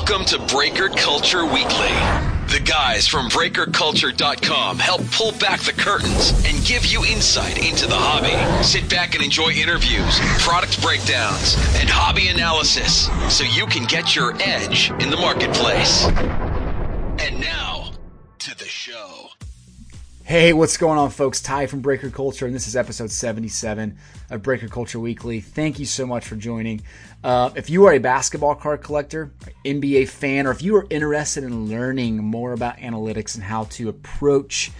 Welcome to Breaker Culture Weekly. The guys from BreakerCulture.com help pull back the curtains and give you insight into the hobby. Sit back and enjoy interviews, product breakdowns, and hobby analysis so you can get your edge in the marketplace. And now, to the show. Hey, what's going on, folks? Ty from Breaker Culture, and this is episode 77 of Breaker Culture Weekly. Thank you so much for joining. Uh, if you are a basketball card collector, NBA fan, or if you are interested in learning more about analytics and how to approach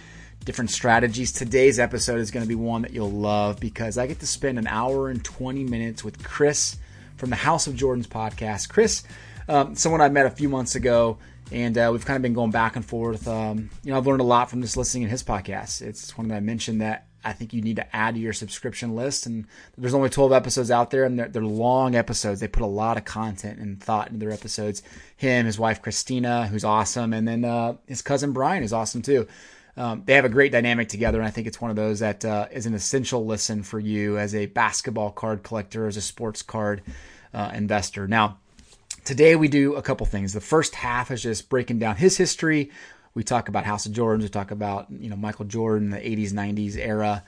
different strategies, today's episode is going to be one that you'll love because I get to spend an hour and 20 minutes with Chris from the House of Jordans podcast. Chris, um, someone I met a few months ago and uh, we've kind of been going back and forth. Um, you know, I've learned a lot from just listening in his podcast. It's one that I mentioned that I think you need to add to your subscription list. And there's only 12 episodes out there, and they're, they're long episodes. They put a lot of content and thought into their episodes. Him, his wife Christina, who's awesome, and then uh, his cousin Brian is awesome too. Um, they have a great dynamic together, and I think it's one of those that uh, is an essential listen for you as a basketball card collector, as a sports card uh, investor. Now, Today we do a couple things. The first half is just breaking down his history. We talk about House of Jordans. We talk about you know Michael Jordan, the 80s, 90s era,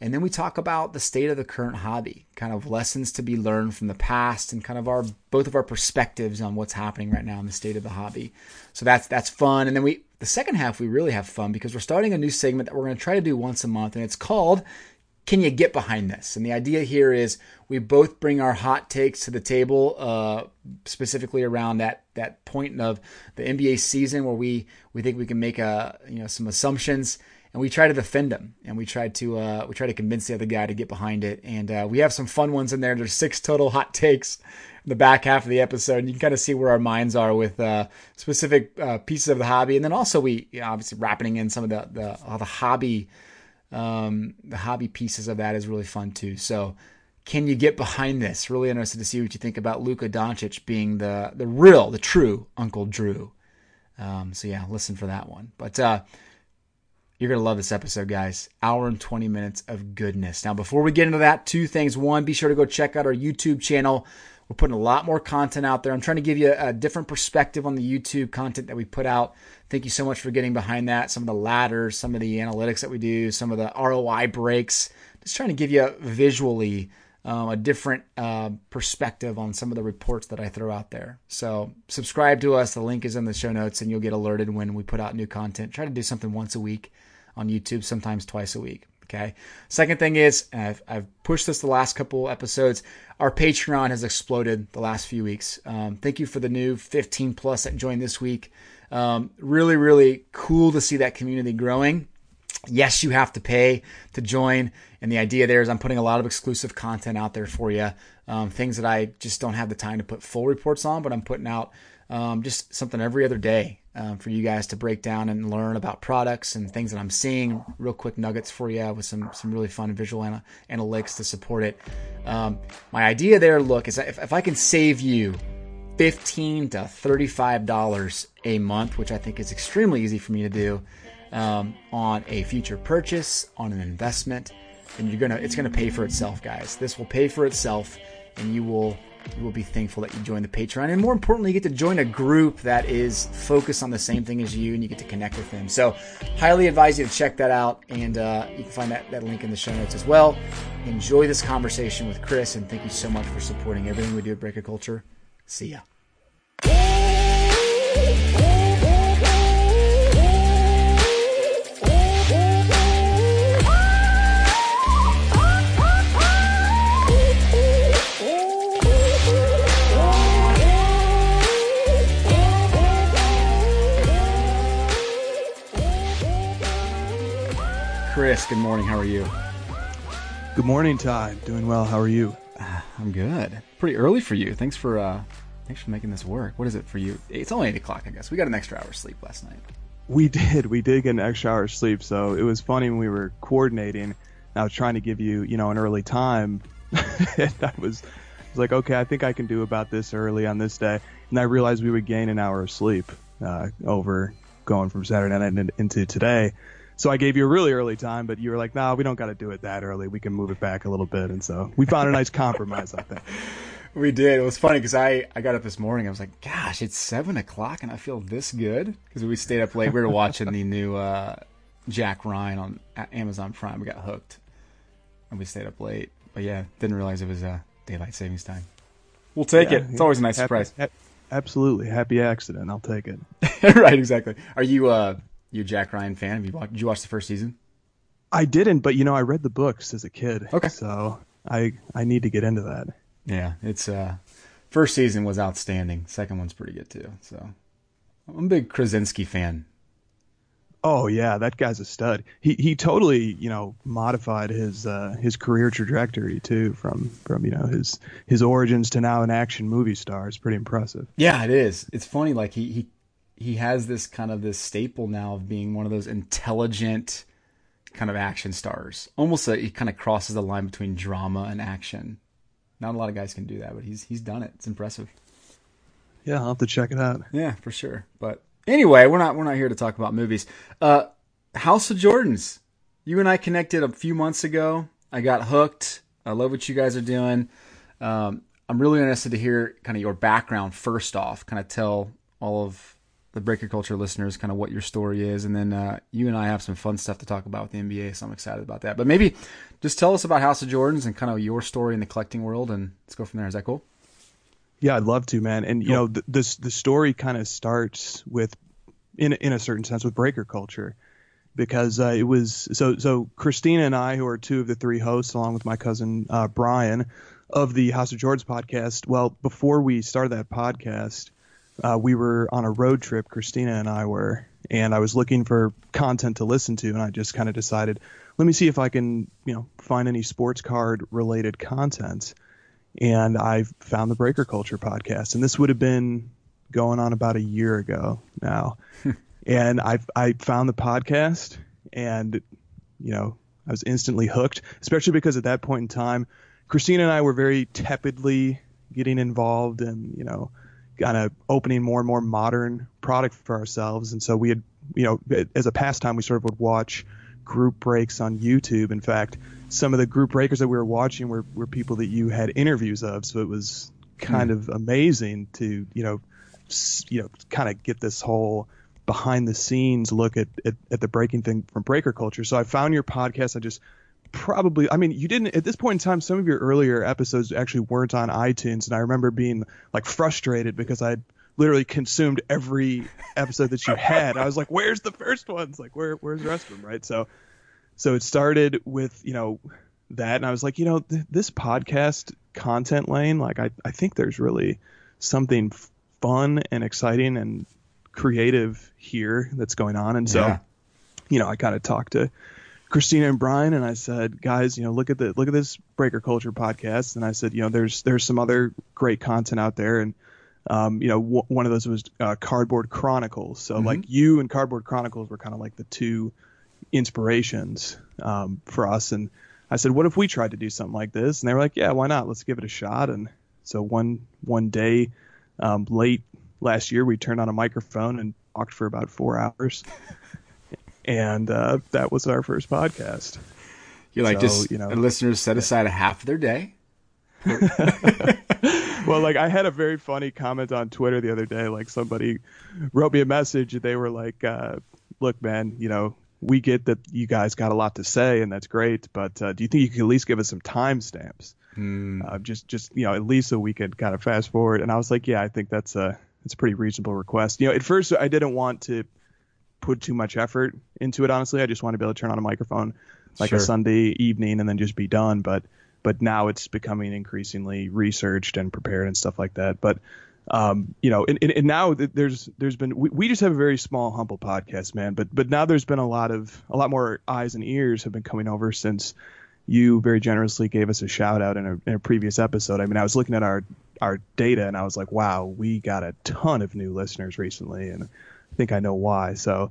and then we talk about the state of the current hobby, kind of lessons to be learned from the past, and kind of our both of our perspectives on what's happening right now in the state of the hobby. So that's that's fun. And then we the second half we really have fun because we're starting a new segment that we're going to try to do once a month, and it's called can you get behind this? And the idea here is we both bring our hot takes to the table, uh, specifically around that that point of the NBA season where we we think we can make a you know some assumptions and we try to defend them and we try to uh, we try to convince the other guy to get behind it and uh, we have some fun ones in there. There's six total hot takes in the back half of the episode, and you can kind of see where our minds are with uh, specific uh, pieces of the hobby, and then also we you know, obviously wrapping in some of the the, the hobby um, the hobby pieces of that is really fun too. So, can you get behind this? Really interested to see what you think about Luka Doncic being the the real, the true Uncle Drew. Um, so yeah, listen for that one. But uh, you're gonna love this episode, guys. Hour and 20 minutes of goodness. Now, before we get into that, two things. One, be sure to go check out our YouTube channel. We're putting a lot more content out there. I'm trying to give you a different perspective on the YouTube content that we put out. Thank you so much for getting behind that. Some of the ladders, some of the analytics that we do, some of the ROI breaks. Just trying to give you visually um, a different uh, perspective on some of the reports that I throw out there. So subscribe to us. The link is in the show notes, and you'll get alerted when we put out new content. Try to do something once a week on YouTube, sometimes twice a week. Okay. Second thing is, I've, I've, pushed this the last couple episodes. Our Patreon has exploded the last few weeks. Um, thank you for the new 15 plus that joined this week. Um, really, really cool to see that community growing. Yes, you have to pay to join. And the idea there is I'm putting a lot of exclusive content out there for you. Um, things that I just don't have the time to put full reports on, but I'm putting out um, just something every other day um, for you guys to break down and learn about products and things that I'm seeing. Real quick nuggets for you with some some really fun visual ana- analytics to support it. Um, my idea there, look, is if, if I can save you 15 to 35 dollars a month, which I think is extremely easy for me to do um, on a future purchase, on an investment, and you're gonna it's gonna pay for itself, guys. This will pay for itself, and you will you will be thankful that you joined the Patreon. And more importantly, you get to join a group that is focused on the same thing as you and you get to connect with them. So, highly advise you to check that out. And uh, you can find that, that link in the show notes as well. Enjoy this conversation with Chris. And thank you so much for supporting everything we do at Breaker Culture. See ya. Chris, good morning. How are you? Good morning, Ty. Doing well. How are you? Uh, I'm good. Pretty early for you. Thanks for uh, thanks for making this work. What is it for you? It's only eight o'clock, I guess. We got an extra hour of sleep last night. We did. We did get an extra hour of sleep, so it was funny when we were coordinating. I was trying to give you, you know, an early time, and I was, I was like, okay, I think I can do about this early on this day, and I realized we would gain an hour of sleep uh, over going from Saturday night into today. So I gave you a really early time, but you were like, "Nah, we don't got to do it that early. We can move it back a little bit." And so we found a nice compromise, I think. We did. It was funny because I, I got up this morning. I was like, gosh, it's seven o'clock and I feel this good because we stayed up late. We were watching the new uh, Jack Ryan on Amazon Prime. We got hooked and we stayed up late. But yeah, didn't realize it was uh, daylight savings time. We'll take yeah, it. It's yeah. always a nice happy, surprise. Ha- absolutely, happy accident. I'll take it. right, exactly. Are you uh you a Jack Ryan fan? Have you watched, did you watch the first season? I didn't, but you know, I read the books as a kid. Okay. So I I need to get into that. Yeah, it's uh first season was outstanding. Second one's pretty good too. So I'm a big Krasinski fan. Oh yeah, that guy's a stud. He he totally you know modified his uh, his career trajectory too from from you know his his origins to now an action movie star. It's pretty impressive. Yeah, it is. It's funny like he he he has this kind of this staple now of being one of those intelligent kind of action stars. Almost a, he kind of crosses the line between drama and action. Not a lot of guys can do that, but he's he's done it. It's impressive. Yeah, I'll have to check it out. Yeah, for sure. But Anyway, we're not we're not here to talk about movies. Uh, House of Jordans. You and I connected a few months ago. I got hooked. I love what you guys are doing. Um, I'm really interested to hear kind of your background first off. Kind of tell all of the Breaker Culture listeners kind of what your story is, and then uh, you and I have some fun stuff to talk about with the NBA. So I'm excited about that. But maybe just tell us about House of Jordans and kind of your story in the collecting world, and let's go from there. Is that cool? Yeah, I'd love to, man. And you know, the, this the story kind of starts with, in in a certain sense, with breaker culture, because uh, it was so so. Christina and I, who are two of the three hosts, along with my cousin uh, Brian, of the House of Jordans podcast. Well, before we started that podcast, uh, we were on a road trip. Christina and I were, and I was looking for content to listen to, and I just kind of decided, let me see if I can, you know, find any sports card related content and I found the Breaker Culture podcast, and this would have been going on about a year ago now. and I I found the podcast, and you know I was instantly hooked, especially because at that point in time, Christina and I were very tepidly getting involved and you know kind of opening more and more modern product for ourselves, and so we had you know as a pastime we sort of would watch group breaks on YouTube. In fact some of the group breakers that we were watching were, were people that you had interviews of. So it was kind mm. of amazing to, you know, you know, kind of get this whole behind the scenes look at, at, at the breaking thing from breaker culture. So I found your podcast. I just probably, I mean, you didn't, at this point in time, some of your earlier episodes actually weren't on iTunes. And I remember being like frustrated because I'd, literally consumed every episode that you had. I was like, "Where's the first ones? Like, where where's the rest of them?" Right. So so it started with, you know, that. And I was like, you know, th- this podcast content lane, like, I, I think there's really something fun and exciting and creative here that's going on. And so, yeah. you know, I kind of talked to Christina and Brian and I said, guys, you know, look at the, look at this breaker culture podcast. And I said, you know, there's, there's some other great content out there. And, um, you know, w- one of those was uh, Cardboard Chronicles. So mm-hmm. like you and Cardboard Chronicles were kind of like the two inspirations um, for us. And I said, what if we tried to do something like this? And they were like, yeah, why not? Let's give it a shot. And so one one day um, late last year, we turned on a microphone and talked for about four hours. and uh, that was our first podcast. You like so, just you know, listeners set aside a half of their day. well, like I had a very funny comment on Twitter the other day. Like somebody wrote me a message. And they were like, uh, "Look, man, you know, we get that you guys got a lot to say and that's great, but uh, do you think you could at least give us some timestamps? Mm. Uh, just, just you know, at least so we could kind of fast forward. And I was like, yeah, I think that's a that's a pretty reasonable request. You know, at first I didn't want to put too much effort into it. Honestly, I just want to be able to turn on a microphone like sure. a Sunday evening and then just be done. But but now it's becoming increasingly researched and prepared and stuff like that. But um, you know, and, and, and, now there's there's been we, we, just have a very small humble podcast, man. But but now there's been a lot of a lot more eyes and ears have been coming over since you very generously gave us a shout out in a, in a previous episode. I mean, I was looking at our our data and I was like, wow, we got a ton of new listeners recently, and think I know why. So.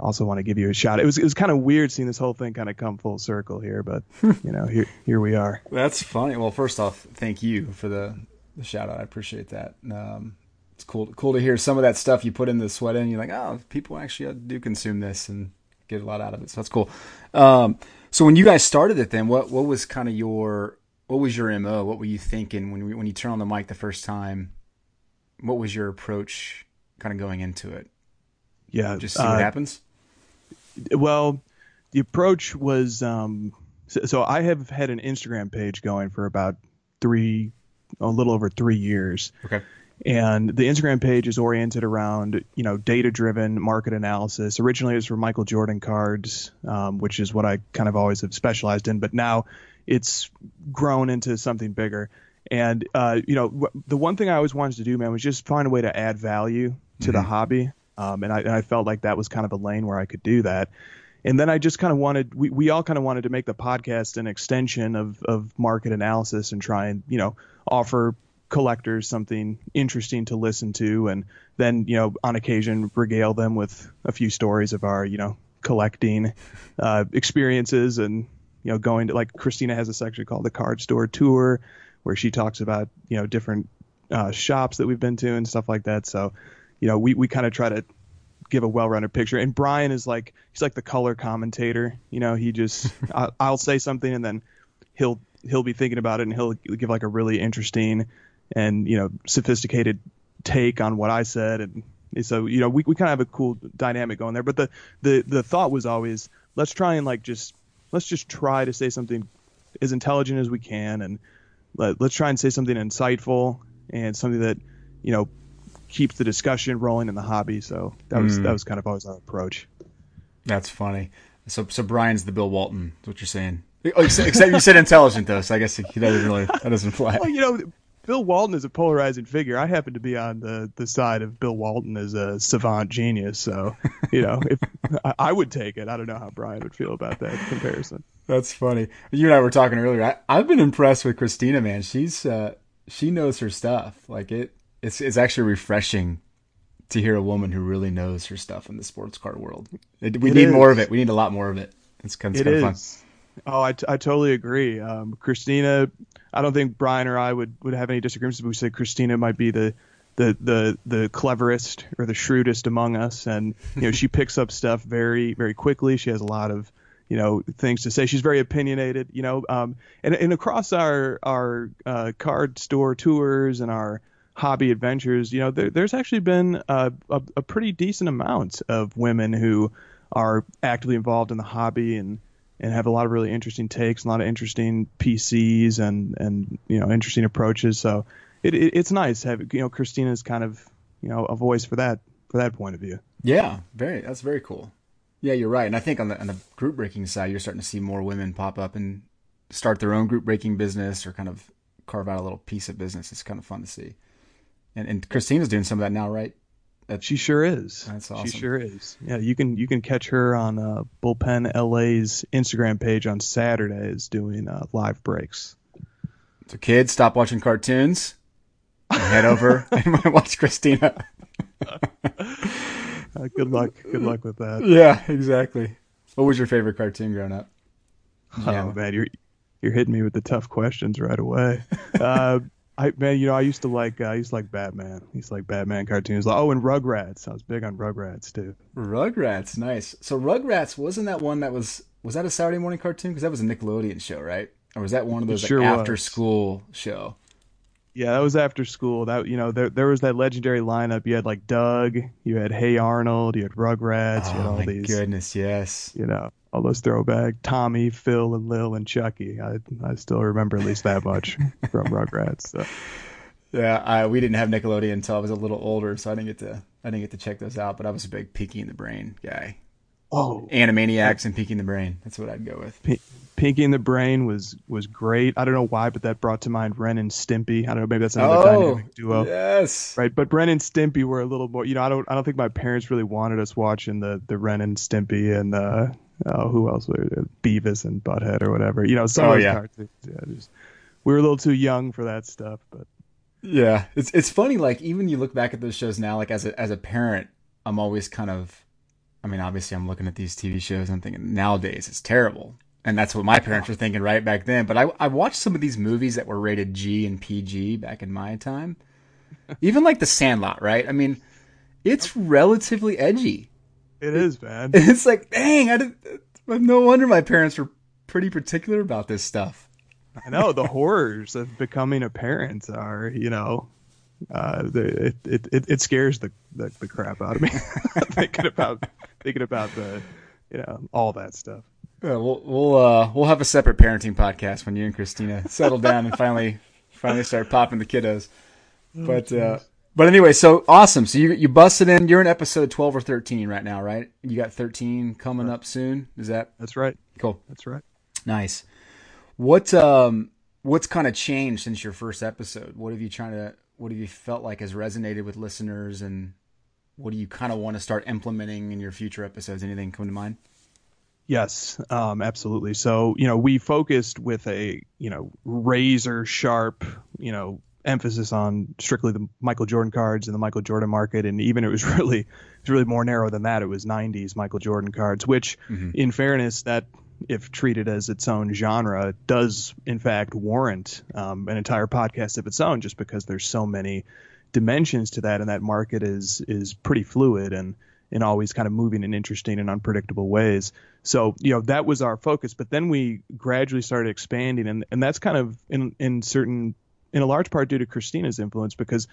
I also want to give you a shout. It was it was kind of weird seeing this whole thing kind of come full circle here, but you know here here we are. That's funny. Well, first off, thank you for the the shout out. I appreciate that. Um, it's cool cool to hear some of that stuff you put in the sweat in. You're like, oh, people actually do consume this and get a lot out of it. So that's cool. Um, so when you guys started it, then what what was kind of your what was your mo? What were you thinking when we, when you turned on the mic the first time? What was your approach, kind of going into it? Yeah, Just see what uh, happens. Well, the approach was um, so, so I have had an Instagram page going for about three, a little over three years. Okay. And the Instagram page is oriented around, you know, data-driven market analysis. Originally, it was for Michael Jordan cards, um, which is what I kind of always have specialized in. But now, it's grown into something bigger. And uh, you know, w- the one thing I always wanted to do, man, was just find a way to add value to the hobby. Um, and I and I felt like that was kind of a lane where I could do that. And then I just kind of wanted, we, we all kind of wanted to make the podcast an extension of, of market analysis and try and, you know, offer collectors something interesting to listen to. And then, you know, on occasion regale them with a few stories of our, you know, collecting uh, experiences and, you know, going to like Christina has a section called the card store tour where she talks about, you know, different uh, shops that we've been to and stuff like that. So, you know, we, we kind of try to give a well-rounded picture. And Brian is like he's like the color commentator. You know, he just I, I'll say something and then he'll he'll be thinking about it and he'll give like a really interesting and you know sophisticated take on what I said and so you know we, we kind of have a cool dynamic going there. But the the the thought was always let's try and like just let's just try to say something as intelligent as we can and let, let's try and say something insightful and something that you know keeps the discussion rolling in the hobby. So that was that was kind of always our approach. That's funny. So so Brian's the Bill Walton. Is what you're saying? Oh, except, except you said intelligent though, so I guess he doesn't really that doesn't fly. Well, you know, Bill Walton is a polarizing figure. I happen to be on the, the side of Bill Walton as a savant genius. So, you know, if I, I would take it. I don't know how Brian would feel about that comparison. That's funny. You and I were talking earlier. I, I've been impressed with Christina, man. She's uh, she knows her stuff. Like it, it's it's actually refreshing to hear a woman who really knows her stuff in the sports card world. It, we It need more of it. We need a lot more of it. It's kind of, It kind of fun. is. Oh, I, t- I totally agree. Um, Christina, I don't think Brian or I would, would have any disagreements. But we said Christina might be the, the, the, the cleverest or the shrewdest among us. And, you know, she picks up stuff very, very quickly. She has a lot of, you know, things to say. She's very opinionated, you know, um, and, and across our, our, uh, card store tours and our hobby adventures, you know, there, there's actually been a, a, a pretty decent amount of women who are actively involved in the hobby and, and have a lot of really interesting takes, a lot of interesting PCs and and you know interesting approaches. So it, it it's nice to have you know Christina's kind of you know a voice for that for that point of view. Yeah, very. That's very cool. Yeah, you're right. And I think on the on the group breaking side, you're starting to see more women pop up and start their own group breaking business or kind of carve out a little piece of business. It's kind of fun to see. And and Christina's doing some of that now, right? That She sure is. That's awesome. She sure is. Yeah, you can you can catch her on uh, Bullpen LA's Instagram page on Saturdays doing uh, live breaks. So kids, stop watching cartoons and head over and watch Christina. Uh, good luck. Good luck with that. Yeah, exactly. What was your favorite cartoon growing up? Oh man, you're you're hitting me with the tough questions right away. uh, I man, you know, I used to like uh, I used to like Batman. To like Batman cartoons. Oh, and Rugrats. I was big on Rugrats too. Rugrats, nice. So Rugrats wasn't that one that was was that a Saturday morning cartoon? Because that was a Nickelodeon show, right? Or was that one of those like, after school show? Yeah, that was after school. That you know, there there was that legendary lineup. You had like Doug, you had Hey Arnold, you had Rugrats, you had Oh all my these, goodness, yes. you know, all those throwback Tommy, Phil, and Lil and Chucky. I I still remember at least that much from Rugrats. So. Yeah, I, we didn't have Nickelodeon until I was a little older, so I didn't get to I didn't get to check those out. But I was a big Pinky and the Brain guy. Oh, Animaniacs and Pinky and the Brain. That's what I'd go with. P- Pinky and the Brain was was great. I don't know why, but that brought to mind Ren and Stimpy. I don't know, maybe that's another dynamic duo. Oh, yes. Right, but Ren and Stimpy were a little more. You know, I don't. I don't think my parents really wanted us watching the the Ren and Stimpy and uh, oh, who else? were there? Beavis and Butthead or whatever. You know, some Oh, of those yeah. cartoons. Yeah, just we were a little too young for that stuff. But Yeah, it's it's funny. Like even you look back at those shows now, like as a as a parent, I'm always kind of, I mean, obviously I'm looking at these TV shows and I'm thinking nowadays it's terrible, and that's what my parents were thinking right back then. But I I watched some of these movies that were rated G and PG back in my time, even like The Sandlot, right? I mean, it's relatively edgy. it is, man. It's like, dang, I didn't. No wonder my parents were pretty particular about this stuff. I know the horrors of becoming a parent are, you know, uh, the, it, it, it, it scares the, the, the crap out of me thinking about thinking about the, you know, all that stuff. Yeah, we'll we'll uh, we'll have a separate parenting podcast when you and Christina settle down and finally finally start popping the kiddos. Oh, but uh, but anyway, so awesome. So you you busted in. You're in episode twelve or thirteen right now, right? You got thirteen coming up soon. Is that? That's right. Cool. That's right. Nice. What um what's kind of changed since your first episode? What have you trying to what have you felt like has resonated with listeners and what do you kind of want to start implementing in your future episodes? Anything come to mind? Yes, um, absolutely. So, you know, we focused with a, you know, razor sharp, you know, emphasis on strictly the Michael Jordan cards and the Michael Jordan market, and even it was really, it was really more narrow than that. It was '90s Michael Jordan cards, which, mm-hmm. in fairness, that if treated as its own genre, does in fact warrant um, an entire podcast of its own, just because there's so many dimensions to that, and that market is is pretty fluid and and always kind of moving in interesting and unpredictable ways. So, you know, that was our focus. But then we gradually started expanding, and, and that's kind of in, in certain, in a large part due to Christina's influence because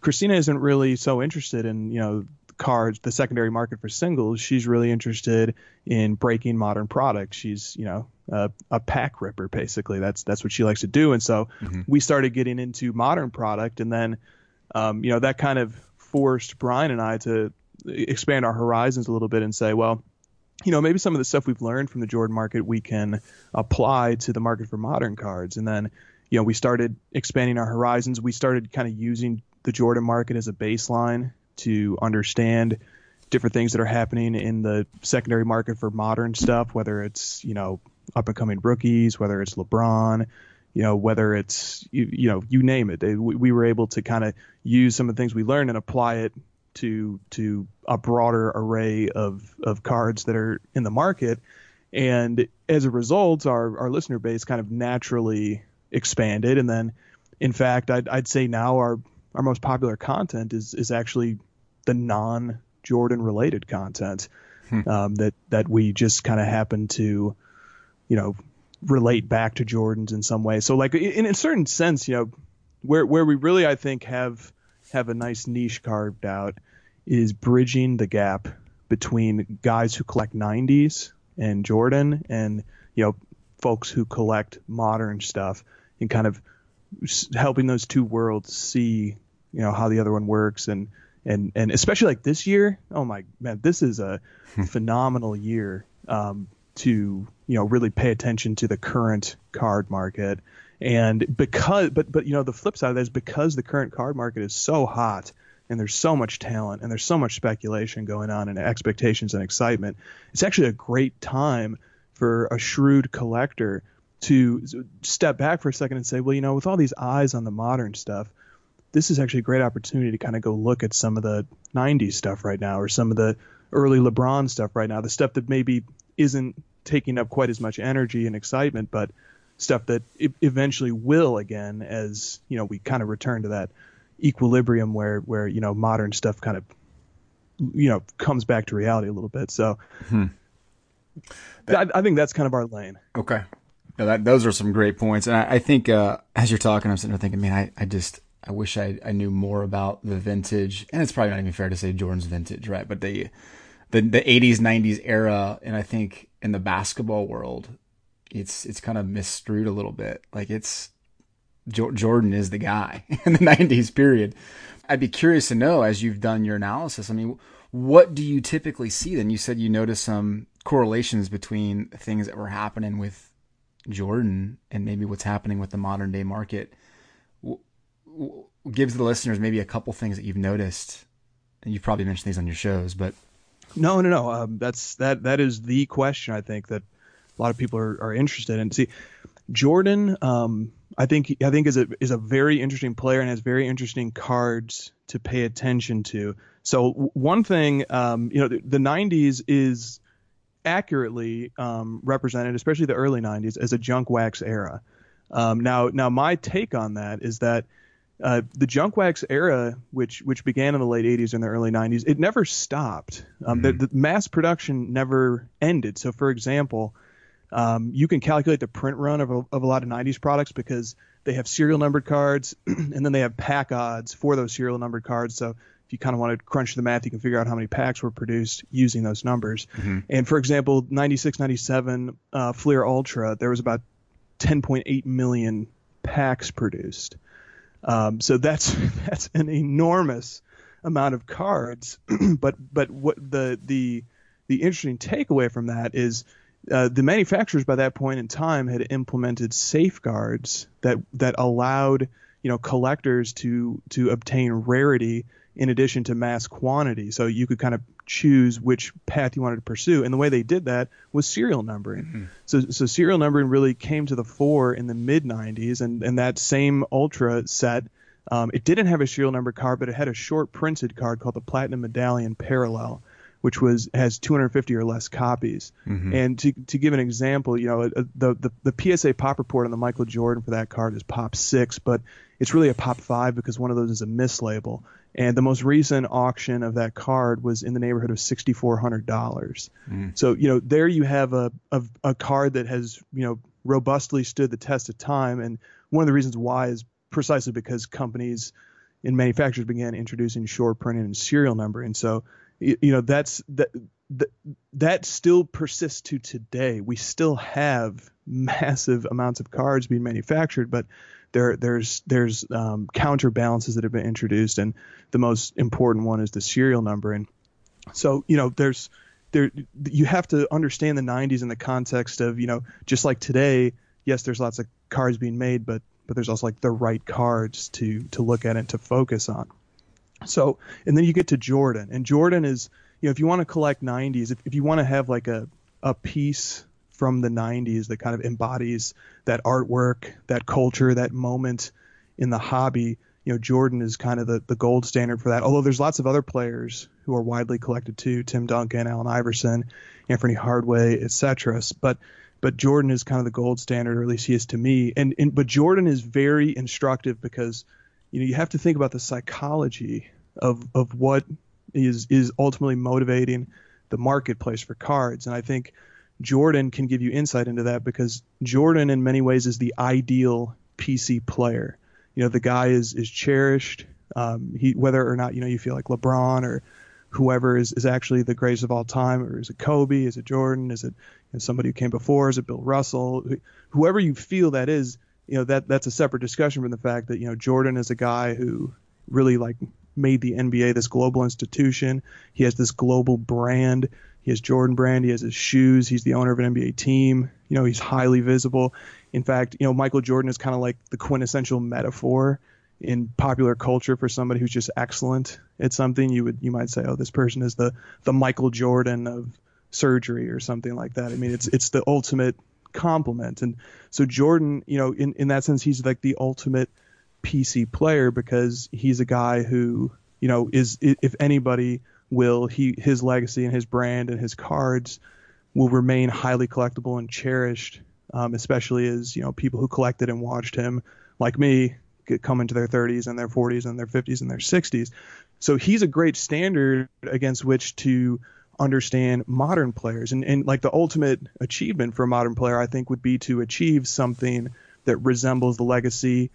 Christina isn't really so interested in, you know, cards, the secondary market for singles. She's really interested in breaking modern products. She's, you know, a, a pack ripper basically. That's that's what she likes to do. And so mm-hmm. we started getting into modern product, and then, um, you know, that kind of forced Brian and I to expand our horizons a little bit and say, well, you know, maybe some of the stuff we've learned from the Jordan market we can apply to the market for modern cards. And then, you know, we started expanding our horizons. We started kind of using the Jordan market as a baseline to understand different things that are happening in the secondary market for modern stuff, whether it's, you know, up and coming rookies, whether it's LeBron, you know, whether it's, you, you know, you name it. We, we were able to kind of use some of the things we learned and apply it to to a broader array of of cards that are in the market and as a result our our listener base kind of naturally expanded and then in fact I'd, I'd say now our our most popular content is is actually the non Jordan related content hmm. um, that that we just kind of happen to you know relate back to Jordans in some way so like in a certain sense you know where where we really I think have have a nice niche carved out is bridging the gap between guys who collect 90s and Jordan and you know folks who collect modern stuff and kind of helping those two worlds see you know how the other one works and and and especially like this year oh my man this is a hmm. phenomenal year um, to you know really pay attention to the current card market and because, but but you know, the flip side of that is because the current card market is so hot and there's so much talent and there's so much speculation going on and expectations and excitement. It's actually a great time for a shrewd collector to step back for a second and say, well, you know, with all these eyes on the modern stuff, this is actually a great opportunity to kind of go look at some of the 90s stuff right now or some of the early LeBron stuff right now, the stuff that maybe isn't taking up quite as much energy and excitement, but stuff that eventually will again as you know we kind of return to that equilibrium where where you know modern stuff kind of you know comes back to reality a little bit. So hmm. I, I, think that's kind of our lane. Okay. Yeah, that, those are some great points. And i, I think uh, as you're talking i'm sitting there thinking man i, I just i wish I, I knew more about the vintage. And it's probably not even fair to say jordan's vintage right? But the the, the 80s 90s era and i think in the basketball world it's it's kind of misstrued a little bit. Like it's Jordan is the guy in the 90s period. I'd be curious to know as you've done your analysis. I mean, what do you typically see then? You said you noticed some correlations between things that were happening with Jordan and maybe what's happening with the modern day market. Gives the listeners maybe a couple things that you've noticed. And you've probably mentioned these on your shows, but no, no, no. Um, that's that. That is the question I think that a lot of people are, are interested in. See, Jordan, um, I think I think is a is a very interesting player and has very interesting cards to pay attention to. So one thing, um, you know, the, the, '90s is accurately um, represented, especially the early '90s, as a junk wax era. Um, now, now my take on that is that uh, the junk wax era, which which began in the late '80s and the early '90s, it never stopped. Um, mm-hmm. the, the mass production never ended. So, for example Um, you can calculate the print run of a, of a lot of 90s products because they have serial numbered cards and then they have pack odds for those serial numbered cards. So if you kind of want to crunch the math, you can figure out how many packs were produced using those numbers. Mm-hmm. And for example, 96, 97 uh, Fleer Ultra, there was about 10.8 million packs produced. Um, so that's that's an enormous amount of cards. but but what the the the interesting takeaway from that is uh, the manufacturers by that point in time had implemented safeguards that that allowed you know collectors to to obtain rarity in addition to mass quantity. So you could kind of choose which path you wanted to pursue. And the way they did that was serial numbering. Mm-hmm. So, so serial numbering really came to the fore in the mid 90s. And, and that same Ultra set, um, it didn't have a serial number card, but it had a short printed card called the Platinum Medallion Parallel. Which was has 250 or less copies, mm-hmm. and to, to give an example, you know, the, the the PSA pop report on the Michael Jordan for that card is pop six, but it's really a pop five because one of those is a mislabel. And the most recent auction of that card was in the neighborhood of $6,400. Mm. So, you know, there you have a, a, a card that has, you know, robustly stood the test of time. And one of the reasons why is precisely because companies and manufacturers began introducing short printing and serial numbering. So, you, you know, that's that, that that still persists to today. We still have massive amounts of cards being manufactured, but there there's there's um, counterbalances that have been introduced, and the most important one is the serial number. And so you know there's there you have to understand the 90s in the context of you know just like today. Yes, there's lots of cards being made, but but there's also like the right cards to to look at and to focus on. So and then you get to Jordan, and Jordan is you know if you want to collect 90s, if, if you want to have like a a piece from the 90s that kind of embodies that artwork, that culture, that moment in the hobby. You know, Jordan is kind of the, the gold standard for that. Although there's lots of other players who are widely collected too, Tim Duncan, Allen Iverson, Anthony Hardaway, etc. But but Jordan is kind of the gold standard, or at least he is to me. And, and but Jordan is very instructive because you know you have to think about the psychology of of what is is ultimately motivating the marketplace for cards. And I think Jordan can give you insight into that because Jordan, in many ways, is the ideal PC player. You know, the guy is is cherished. Um, he whether or not you know you feel like LeBron or whoever is, is actually the greatest of all time, or is it Kobe? Is it Jordan? Is it you know, somebody who came before? Is it Bill Russell? Whoever you feel that is, you know that that's a separate discussion from the fact that you know Jordan is a guy who really like made the NBA this global institution. He has this global brand. He has Jordan Brand. He has his shoes. He's the owner of an NBA team. You know, he's highly visible. In fact, you know, Michael Jordan is kind of like the quintessential metaphor in popular culture for somebody who's just excellent at something. You would you might say, oh, this person is the the Michael Jordan of surgery or something like that. I mean, it's it's the ultimate compliment. And so Jordan, you know, in in that sense, he's like the ultimate PC player because he's a guy who, you know, is if anybody will he his legacy and his brand and his cards will remain highly collectible and cherished, um, especially as you know people who collected and watched him, like me, get come into their 30s and their 40s and their 50s and their 60s. So he's a great standard against which to understand modern players. And, and like the ultimate achievement for a modern player, I think, would be to achieve something that resembles the legacy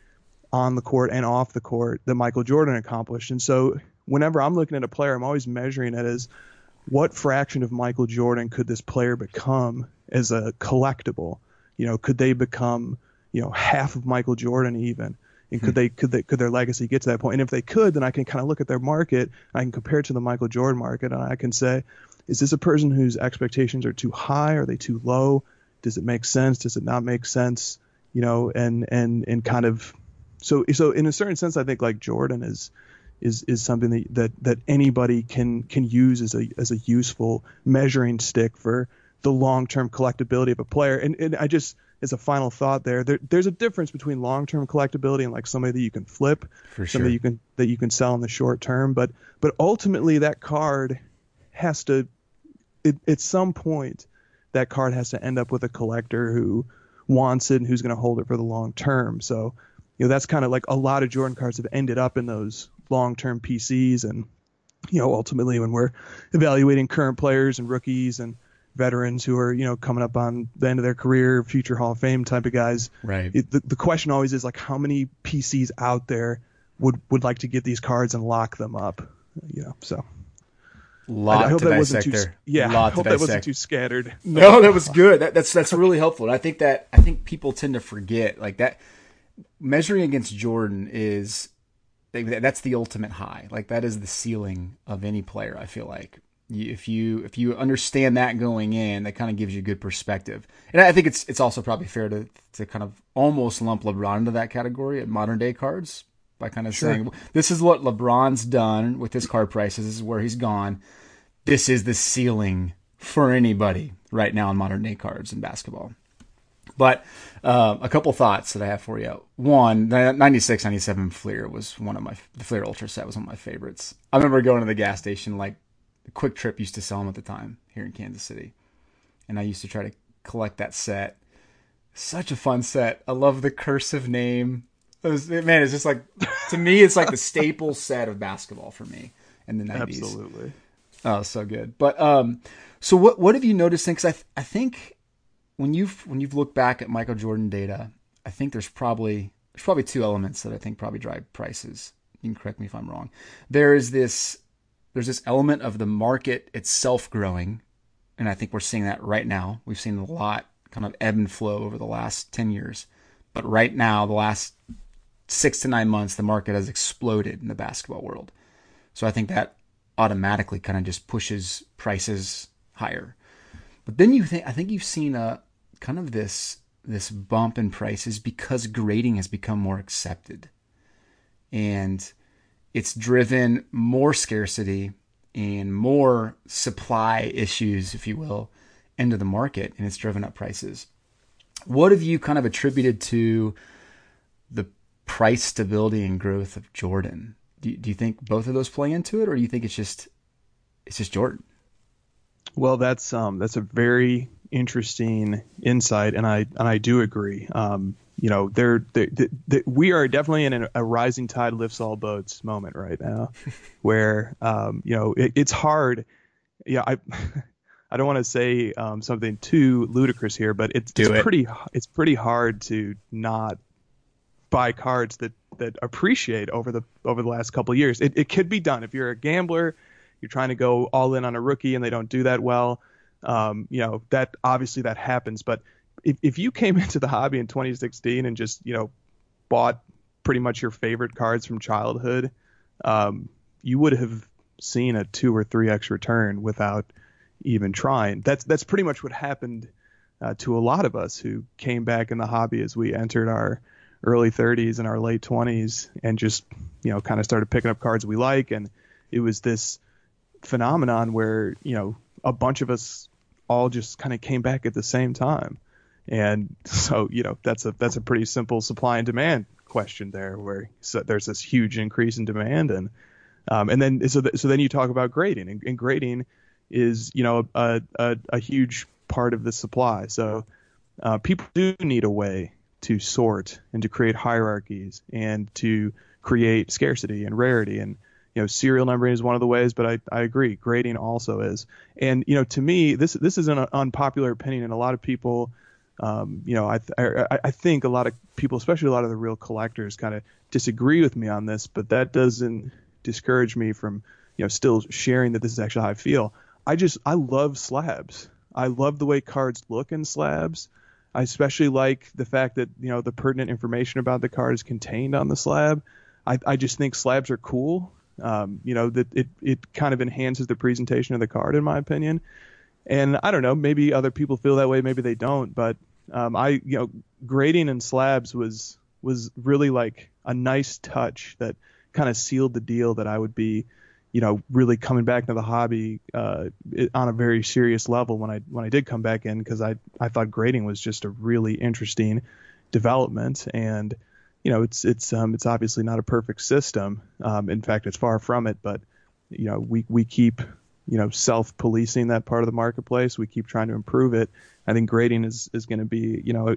on the court and off the court that Michael Jordan accomplished. And so whenever I'm looking at a player, I'm always measuring it as what fraction of Michael Jordan could this player become as a collectible? You know, could they become, you know, half of Michael Jordan even? And could hmm. they could they could their legacy get to that point? And if they could, then I can kind of look at their market. I can compare it to the Michael Jordan market, and I can say, is this a person whose expectations are too high? Are they too low? Does it make sense? Does it not make sense? You know, and and and kind of so so in a certain sense, I think like Jordan is is is something that, that that anybody can can use as a as a useful measuring stick for the long term collectability of a player. And and I just as a final thought there, there there's a difference between long term collectability and like somebody that you can flip, for somebody you can that you can sell in the short term. But but ultimately that card has to it, at some point that card has to end up with a collector who wants it and who's going to hold it for the long term. So you know that's kind of like a lot of Jordan cards have ended up in those long-term PCs and you know ultimately when we're evaluating current players and rookies and veterans who are you know coming up on the end of their career, future Hall of Fame type of guys. Right. It, the, the question always is like, how many PCs out there would would like to get these cards and lock them up? You know, so. Lot I hope to that wasn't dissect too. there. Yeah, Lot I to hope that wasn't too scattered. No, that was good. That, that's that's really helpful. And I think that I think people tend to forget like that. Measuring against Jordan is that's the ultimate high. Like that is the ceiling of any player. I feel like if you if you understand that going in, that kind of gives you good perspective. And I think it's it's also probably fair to to kind of almost lump LeBron into that category at modern day cards by kind of saying this is what LeBron's done with his card prices. This is where he's gone. This is the ceiling for anybody right now in modern day cards and basketball. But uh, a couple thoughts that I have for you. One, the 96, 97 Fleer was one of my, the Fleer Ultra set was one of my favorites. I remember going to the gas station, like, QuikTrip used to sell them at the time here in Kansas City. And I used to try to collect that set. Such a fun set. I love the cursive name. It was, man, it's just like, to me, it's like the staple set of basketball for me in the 90s. Absolutely. Oh, so good. But um, so what what have you noticed? Because I th- I think when you've when you've looked back at Michael Jordan data, I think there's probably there's probably two elements that I think probably drive prices. You can correct me if I'm wrong. There is this there's this element of the market itself growing, and I think we're seeing that right now. We've seen a lot kind of ebb and flow over the last ten years, but right now, the last six to nine months, the market has exploded in the basketball world. So I think that automatically kind of just pushes prices higher. But then you think I think you've seen a kind of this this bump in prices because grading has become more accepted. And it's driven more scarcity and more supply issues, if you will, into the market and it's driven up prices. What have you kind of attributed to the price stability and growth of Jordan? Do you, do you think both of those play into it, or do you think it's just it's just Jordan? Well, that's um that's a very interesting insight, and I and I do agree. Um, you know, there we are definitely in a, a rising tide lifts all boats moment right now, where um you know it, it's hard. Yeah, I I don't want to say um, something too ludicrous here, but it's, it's it. pretty it's pretty hard to not buy cards that that appreciate over the over the last couple of years. It it could be done if you're a gambler, you're trying to go all in on a rookie and they don't do that well. Um, you know that obviously that happens, but if if you came into the hobby in 2016 and just you know bought pretty much your favorite cards from childhood, um, you would have seen a two or three x return without even trying. That's that's pretty much what happened uh, to a lot of us who came back in the hobby as we entered our early 30s and our late 20s and just you know kind of started picking up cards we like and it was this phenomenon where you know a bunch of us all just kind of came back at the same time. And so you know that's a that's a pretty simple supply and demand question there where so there's this huge increase in demand and um, and then so th- so then you talk about grading and, and grading is you know a, a, a huge part of the supply. So uh, people do need a way to sort and to create hierarchies and to create scarcity and rarity and you know serial numbering is one of the ways but I, I agree grading also is and you know to me this this is an unpopular opinion and a lot of people um, you know I, I I think a lot of people especially a lot of the real collectors kind of disagree with me on this but that doesn't discourage me from you know still sharing that this is actually how I feel I just I love slabs I love the way cards look in slabs I especially like the fact that you know the pertinent information about the card is contained on the slab. I, I just think slabs are cool. Um, you know that it it kind of enhances the presentation of the card in my opinion. And I don't know, maybe other people feel that way, maybe they don't. But um, I you know grading and slabs was was really like a nice touch that kind of sealed the deal that I would be you know, really coming back into the hobby uh, on a very serious level when I when I did come back in because I I thought grading was just a really interesting development and you know it's it's um it's obviously not a perfect system. Um in fact it's far from it but you know we we keep you know self policing that part of the marketplace. We keep trying to improve it. I think grading is is going to be you know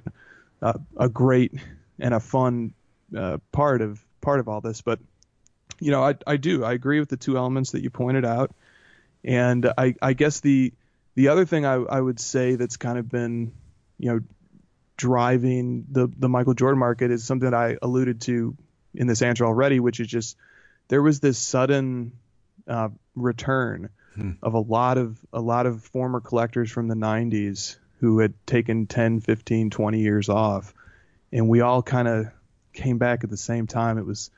a, a great and a fun uh, part of part of all this. But you know, I, I do. I agree with the two elements that you pointed out, and I, I guess the the other thing I, I would say that's kind of been, you know, driving the the Michael Jordan market is something that I alluded to in this answer already, which is just there was this sudden uh, return hmm. of a lot of a lot of former collectors from the 90s who had taken 10, 15, 20 years off, and we all kind of came back at the same time. It was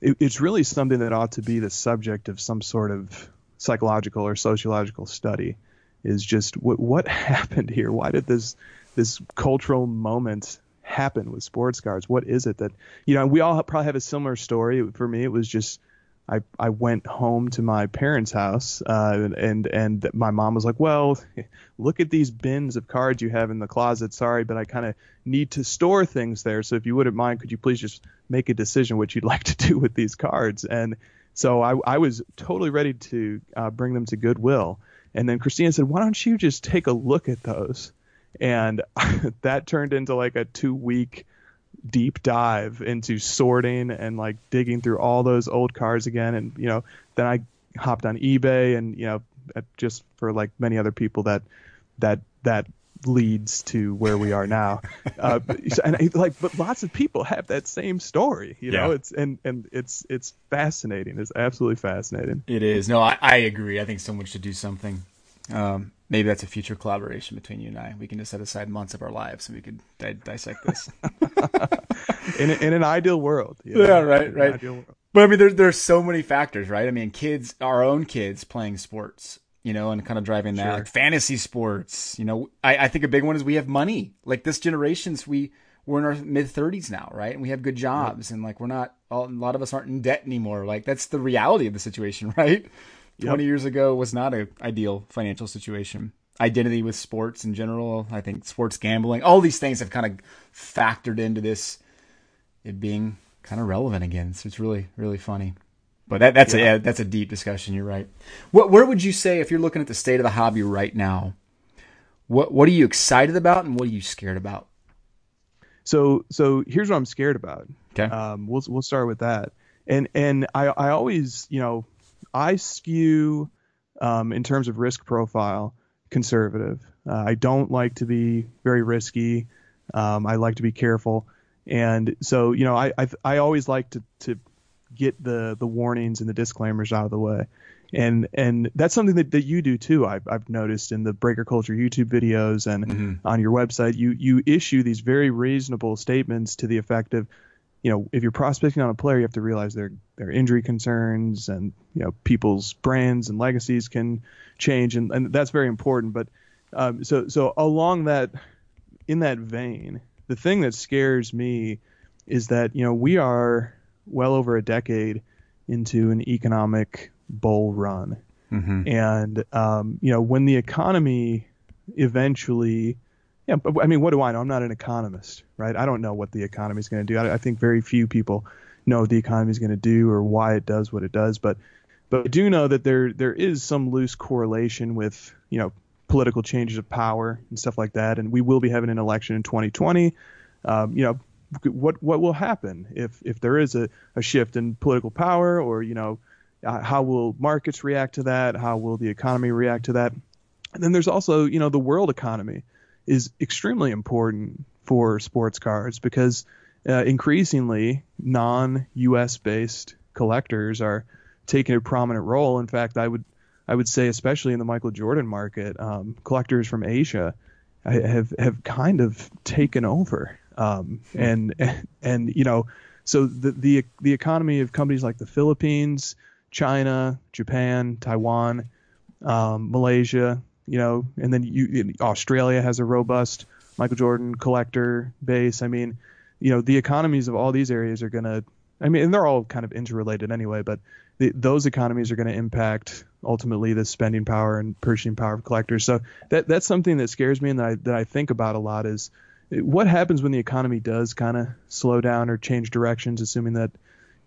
it, it's really something that ought to be the subject of some sort of psychological or sociological study. Is just what what happened here? Why did this this cultural moment happen with sports cards? What is it that you know? We all probably have a similar story. For me, it was just I I went home to my parents' house, uh, and and my mom was like, "Well, look at these bins of cards you have in the closet. Sorry, but I kind of need to store things there. So if you wouldn't mind, could you please just make a decision what you'd like to do with these cards?" And so I I was totally ready to uh, bring them to Goodwill. And then Christina said, "Why don't you just take a look at those?" And that turned into like a two week deep dive into sorting and like digging through all those old cars again. And, you know, then I hopped on eBay and, you know, just for like many other people that, that, that leads to where we are now. Uh, and like, but lots of people have that same story, you know, yeah. it's, and, and it's, it's fascinating. It's absolutely fascinating. It is. No, I, I agree. I think someone should do something. Um, maybe that's a future collaboration between you and I. We can just set aside months of our lives and we could di- dissect this. in, in an ideal world. You know? Yeah, right, right. But I mean, there's there's so many factors, right? I mean, kids, our own kids playing sports, you know, and kind of driving that sure. like fantasy sports. You know, I, I think a big one is we have money. Like this generation's, we we're in our mid 30s now, right? And we have good jobs, yep. and like we're not a lot of us aren't in debt anymore. Like that's the reality of the situation, right? Yep. 20 years ago was not an ideal financial situation. Identity with sports in general, I think sports gambling, all these things have kind of factored into this it being kind of relevant again. So it's really, really funny. But that, that's yeah. a yeah, that's a deep discussion. You're right. What where would you say if you're looking at the state of the hobby right now? What what are you excited about and what are you scared about? So so here's what I'm scared about. Okay. Um, we'll we'll start with that. And and I I always you know I skew um, in terms of risk profile conservative. Uh, I don't like to be very risky. Um, I like to be careful, and so you know I I, I always like to to get the the warnings and the disclaimers out of the way. And and that's something that, that you do too. I've, I've noticed in the breaker culture YouTube videos and mm-hmm. on your website, you you issue these very reasonable statements to the effect of, you know, if you're prospecting on a player, you have to realize their their injury concerns and you know people's brands and legacies can change, and, and that's very important. But um, so so along that, in that vein, the thing that scares me is that you know we are well over a decade into an economic bull run, mm-hmm. and um, you know when the economy eventually yeah, but I mean, what do I know? I'm not an economist, right? I don't know what the economy is going to do. I, I, think very few people know what the economy is going to do or why it does what it does. But but I do know that there there is some loose correlation with you know political changes of power and stuff like that. And we will be having an election in 2020. Um, you know, what what will happen if if there is a, a shift in political power, or you know, uh, how will markets react to that? How will the economy react to that? And then there's also you know the world economy is extremely important for sports cards because uh, increasingly non-U.S. based collectors are taking a prominent role. In fact, I would I would say, especially in the Michael Jordan market, um, collectors from Asia have have kind of taken over, um, hmm. and, and and you know, so the the the economy of companies like the Philippines, China, Japan, Taiwan, um, Malaysia, you know, and then you, Australia has a robust Michael Jordan collector base. I mean, you know, the economies of all these areas are going to, I mean, and they're all kind of interrelated anyway, but the, those economies are going to impact ultimately the spending power and purchasing power of collectors. So that that's something that scares me and that I, that I think about a lot is what happens when the economy does kind of slow down or change directions, assuming that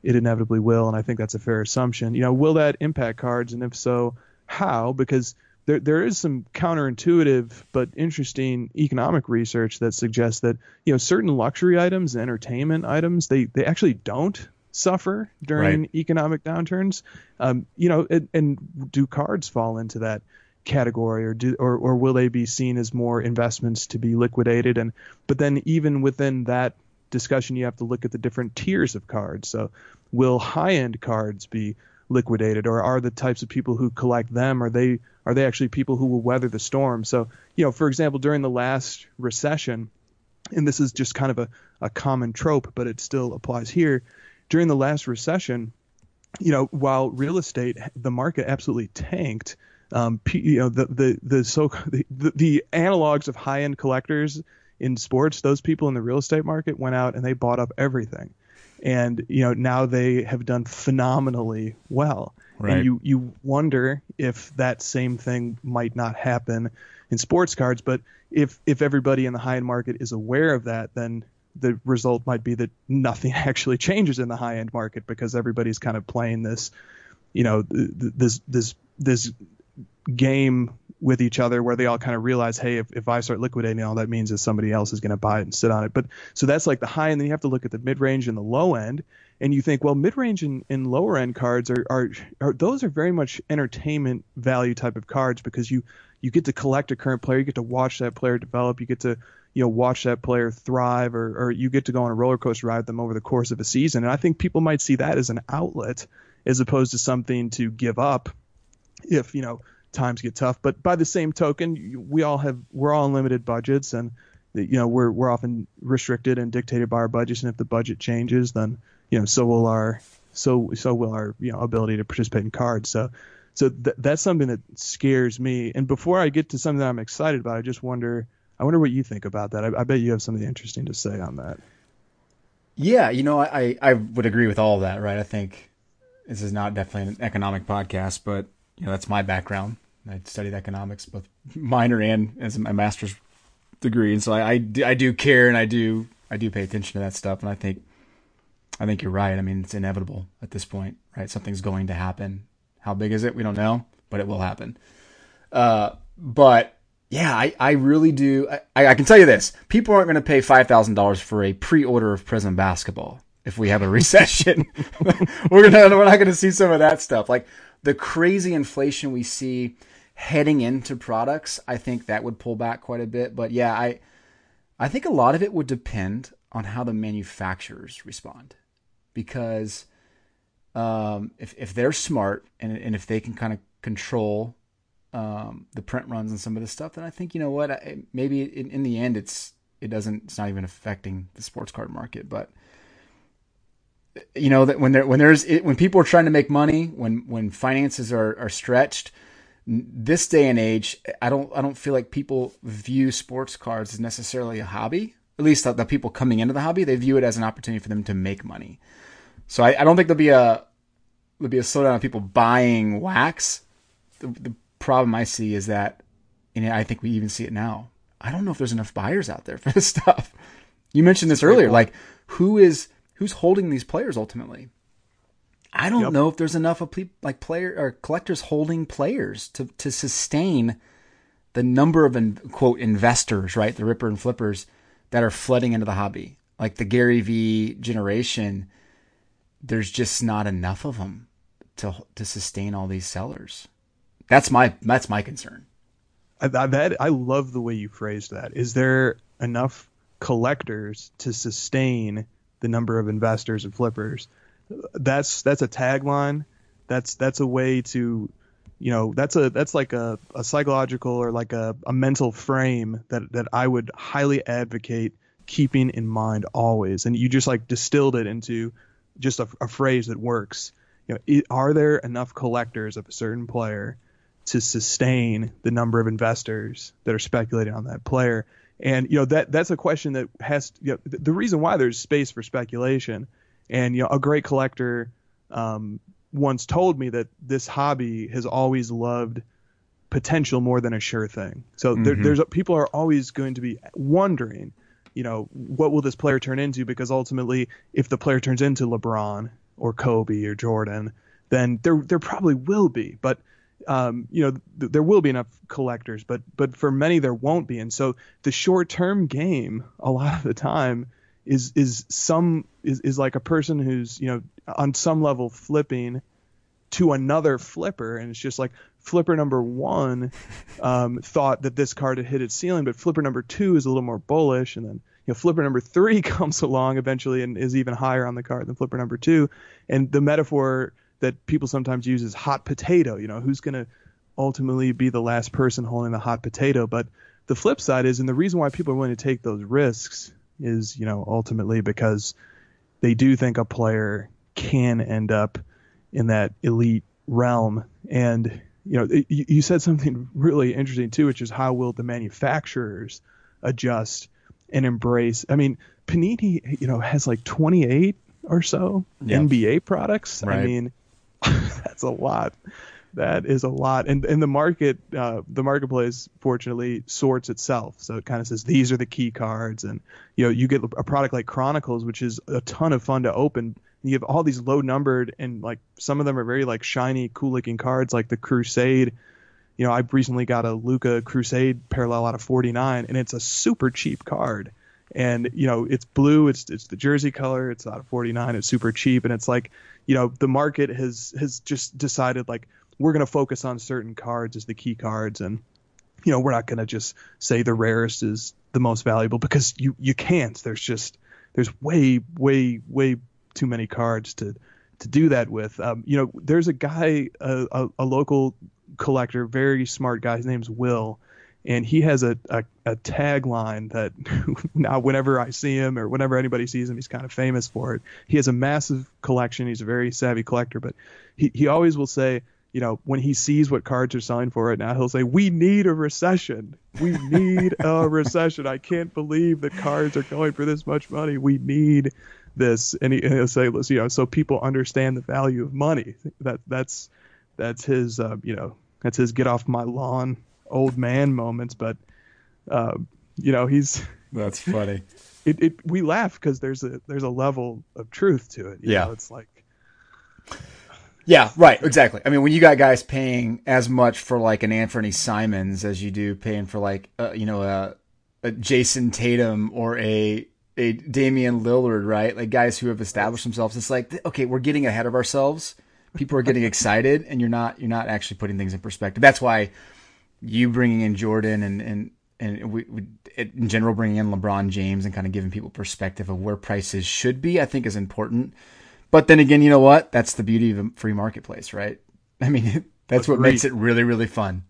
it inevitably will. And I think that's a fair assumption. You know, will that impact cards? And if so, how? Because there there is some counterintuitive but interesting economic research that suggests that you know certain luxury items, entertainment items, they they actually don't suffer during right. economic downturns. Um, you know, and, and do cards fall into that? category or do or, or will they be seen as more investments to be liquidated and but then even within that discussion you have to look at the different tiers of cards so will high end cards be liquidated or are the types of people who collect them are they are they actually people who will weather the storm? So you know for example during the last recession and this is just kind of a, a common trope but it still applies here during the last recession you know while real estate the market absolutely tanked um, you know the the the so the, the analogs of high end collectors in sports those people in the real estate market went out and they bought up everything and you know now they have done phenomenally well right. and you you wonder if that same thing might not happen in sports cards but if if everybody in the high end market is aware of that then the result might be that nothing actually changes in the high end market because everybody's kind of playing this you know this this this game with each other where they all kind of realize, hey, if, if I start liquidating, all that means is somebody else is going to buy it and sit on it. But so that's like the high, and then you have to look at the mid range and the low end, and you think, well, mid range and, and lower end cards are, are are those are very much entertainment value type of cards because you you get to collect a current player, you get to watch that player develop, you get to you know watch that player thrive, or or you get to go on a roller coaster ride with them over the course of a season. And I think people might see that as an outlet as opposed to something to give up if you know times get tough. But by the same token, we all have we're all limited budgets, and you know we're we're often restricted and dictated by our budgets. And if the budget changes, then you know so will our so so will our you know ability to participate in cards. So so th- that's something that scares me. And before I get to something that I'm excited about, I just wonder I wonder what you think about that. I, I bet you have something interesting to say on that. Yeah, you know, I, I would agree with all of that, right? I think this is not definitely an economic podcast, but you know, that's my background. I studied economics, both minor and as my master's degree, and so I, I, I do care and I do I do pay attention to that stuff, and I think I think you're right. I mean, it's inevitable at this point, right? Something's going to happen. How big is it? We don't know, but it will happen. Uh, but yeah, I, I really do. I, I can tell you this: people aren't going to pay five thousand dollars for a pre-order of Prizm basketball if we have a recession. we're gonna we're not going to see some of that stuff. Like the crazy inflation we see heading into products, I think that would pull back quite a bit. But yeah, I I think a lot of it would depend on how the manufacturers respond, because um, if if they're smart and and if they can kind of control um, the print runs and some of this stuff, then I think you know what, I, maybe in, in the end it's it doesn't it's not even affecting the sports card market, but you know that when there when there's when people are trying to make money, when when finances are are stretched, this day and age, I don't I don't feel like people view sports cards as necessarily a hobby. At least the, the people coming into the hobby, they view it as an opportunity for them to make money. So I, I don't think there'll be a there'll be a slowdown of people buying wax. The, the problem I see is that, and I think we even see it now. I don't know if there's enough buyers out there for this stuff. You mentioned this earlier, like who is who's holding these players ultimately? I don't yep. know if there's enough of like player or collectors holding players to to sustain the number of in, quote investors, right? The ripper and flippers that are flooding into the hobby. Like the Gary V generation, there's just not enough of them to to sustain all these sellers. That's my that's my concern. I, that I love the way you phrased that. Is there enough collectors to sustain the number of investors and flippers. That's that's a tagline. That's that's a way to you know that's a that's like a, a psychological or like a, a mental frame that that I would highly advocate keeping in mind always. And you just like distilled it into just a, a phrase that works. You know, it, are there enough collectors of a certain player to sustain the number of investors that are speculating on that player? And you know that that's a question that has you know, the reason why there's space for speculation. And you know, a great collector um, once told me that this hobby has always loved potential more than a sure thing. So mm-hmm. there, there's people are always going to be wondering, you know, what will this player turn into? Because ultimately, if the player turns into LeBron or Kobe or Jordan, then there there probably will be. But um, you know, th- there will be enough collectors, but but for many there won't be. And so the short term game, a lot of the time, is is some is, is like a person who's you know on some level flipping to another flipper, and it's just like flipper number one um, thought that this card had hit its ceiling, but flipper number two is a little more bullish, and then you know flipper number three comes along eventually and is even higher on the card than flipper number two, and the metaphor that people sometimes use is hot potato. You know, who's going to ultimately be the last person holding the hot potato? But the flip side is, and the reason why people are willing to take those risks is, you know, ultimately because they do think a player can end up in that elite realm. And you know, you, you said something really interesting too, which is how will the manufacturers adjust and embrace? I mean, Panini, you know, has like 28 or so NBA products. Right. I mean, that's a lot. That is a lot, and and the market, uh, the marketplace, fortunately, sorts itself. So it kind of says these are the key cards, and you know you get a product like Chronicles, which is a ton of fun to open. You have all these low numbered, and like some of them are very like shiny, cool looking cards, like the Crusade. You know, I recently got a Luka Crusade parallel out of 49, and it's a super cheap card and you know it's blue it's it's the jersey color it's of 49 it's super cheap. And it's like you know the market has has just decided like we're going to focus on certain cards as the key cards. And you know we're not going to just say the rarest is the most valuable because you you can't. There's just there's way way way too many cards to to do that with. Um, you know there's a guy a, a, a local collector very smart guy. His name's will and he has a, a, a tagline that now whenever I see him or whenever anybody sees him, he's kind of famous for it. He has a massive collection. He's a very savvy collector, but he, he always will say, you know, when he sees what cards are selling for right now, he'll say, "We need a recession. We need a recession. I can't believe that cards are going for this much money. We need this." And, he, will say, Let's you know, so people understand the value of money. That that's that's his, uh, you know, that's his get off my lawn old man moments, but uh, you know he's that's funny. It, it we laugh because there's a there's a level of truth to it. yeah, know? it's like. Yeah, right, exactly. I mean, when you got guys paying as much for like an Anthony Simons as you do paying for like uh, you know a, a Jayson Tatum or a a Damian Lillard, right? Like guys who have established themselves. It's like okay, we're getting ahead of ourselves. People are getting excited, and you're not you're not actually putting things in perspective. That's why you bringing in Jordan and and and we, we, in general bringing in LeBron James and kind of giving people perspective of where prices should be, I think is important. But then again, you know what? That's the beauty of a free marketplace, right? I mean, that's what makes it really really fun.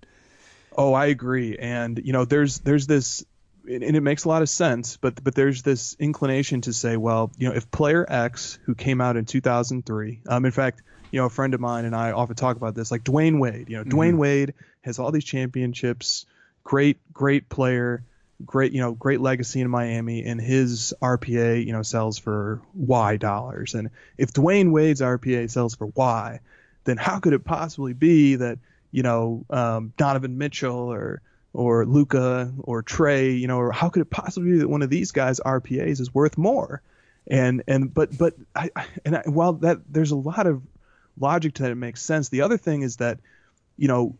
Oh, I agree. And you know, there's there's this and it makes a lot of sense, but but there's this inclination to say, well, you know, if player X who came out in 2003, um, in fact, you know, a friend of mine and I often talk about this, like Dwyane Wade. You know, mm-hmm. Wade has all these championships, great, great player, great, you know, great legacy in Miami, and his RPA, you know, sells for Y dollars. And if Dwyane Wade's RPA sells for Y, then how could it possibly be that, you know, um, Donovan Mitchell or or Luka or Trae, you know, or how could it possibly be that one of these guys' RPAs is worth more? And and but but I and I, while that there's a lot of logic to that. It makes sense. The other thing is that, you know,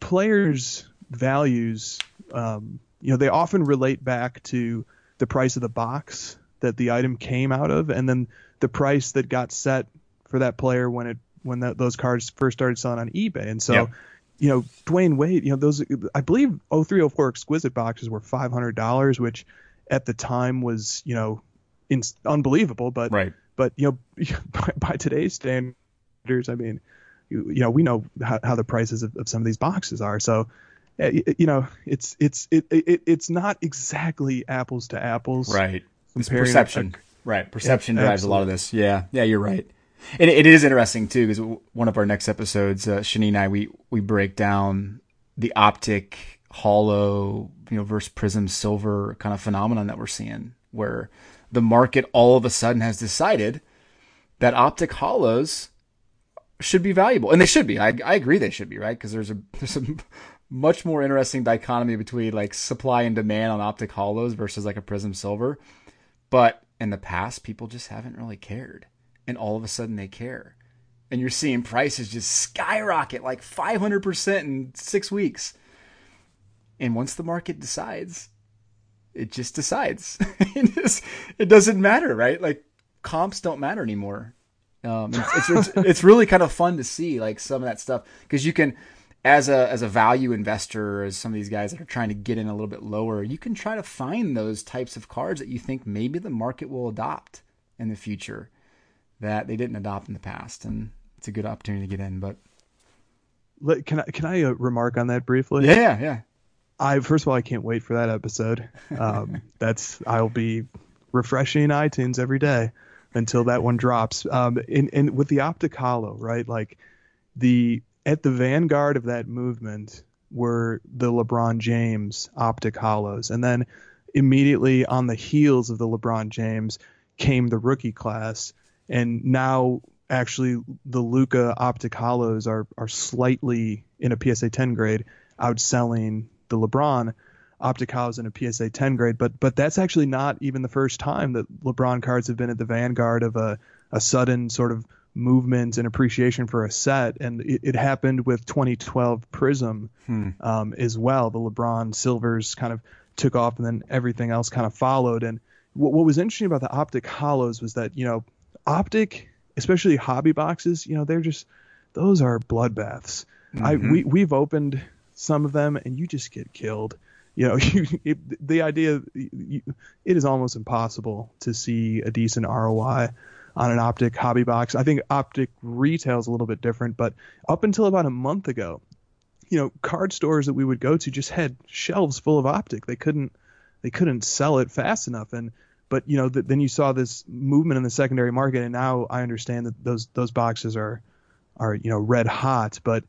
players' values, um, you know, they often relate back to the price of the box that the item came out of, and then the price that got set for that player when it when that, those cards first started selling on eBay. And so, you know, Dwyane Wade, you know, those I believe 0304 exquisite boxes were five hundred dollars, which at the time was you know, in, unbelievable. But right. but you know, by, by today's standards I mean, you, you know, we know how, how the prices of, of, some of these boxes are. So, eh, you know, it's it's it, it it's not exactly apples to apples. Right. It's perception. A, right. Perception drives absolutely. a lot of this. Yeah. Yeah, you're right. And it is interesting too because one of our next episodes, uh, Shani and I, we we break down the Optic Holo, you know, versus Prizm silver kind of phenomenon that we're seeing, where the market all of a sudden has decided that Optic Holos should be valuable, and they should be. I, I agree they should be, right? Because there's a there's a much more interesting dichotomy between like supply and demand on Optic Holos versus like a Prizm silver. But in the past, people just haven't really cared, and all of a sudden they care, and you're seeing prices just skyrocket like 500 percent in six weeks. And once the market decides, it just decides. it doesn't matter, right? Like comps don't matter anymore. Um, it's, it's, it's, it's really kind of fun to see like some of that stuff because you can as a as a value investor, as some of these guys that are trying to get in a little bit lower, you can try to find those types of cards that you think maybe the market will adopt in the future that they didn't adopt in the past, and it's a good opportunity to get in. But can I can I uh, remark on that briefly? Yeah, yeah. I first of all, I can't wait for that episode. Um, that's I'll be refreshing iTunes every day until that one drops. Um, and, and with the Optic Holo, right? Like the at the vanguard of that movement were the LeBron James Optic Holos, and then immediately on the heels of the LeBron James came the rookie class, and now actually the Luka Optic Holos are are slightly in a PSA 10 grade outselling the LeBron Optic Holos in a PSA 10 grade, but but that's actually not even the first time that LeBron cards have been at the vanguard of a a sudden sort of movement and appreciation for a set, and it, it happened with 2012 Prizm hmm. um, as well. The LeBron silvers kind of took off, and then everything else kind of followed. And what, what was interesting about the Optic Holos was that you know Optic, especially hobby boxes, you know they're just those are bloodbaths. Mm-hmm. I we we've opened some of them, and you just get killed. You know, you, it, the idea you, it is almost impossible to see a decent ROI on an optic hobby box. I think optic retail is a little bit different, but up until about a month ago, you know, card stores that we would go to just had shelves full of optic. They couldn't they couldn't sell it fast enough, and but you know, the, then you saw this movement in the secondary market, and now I understand that those those boxes are are you know red hot, but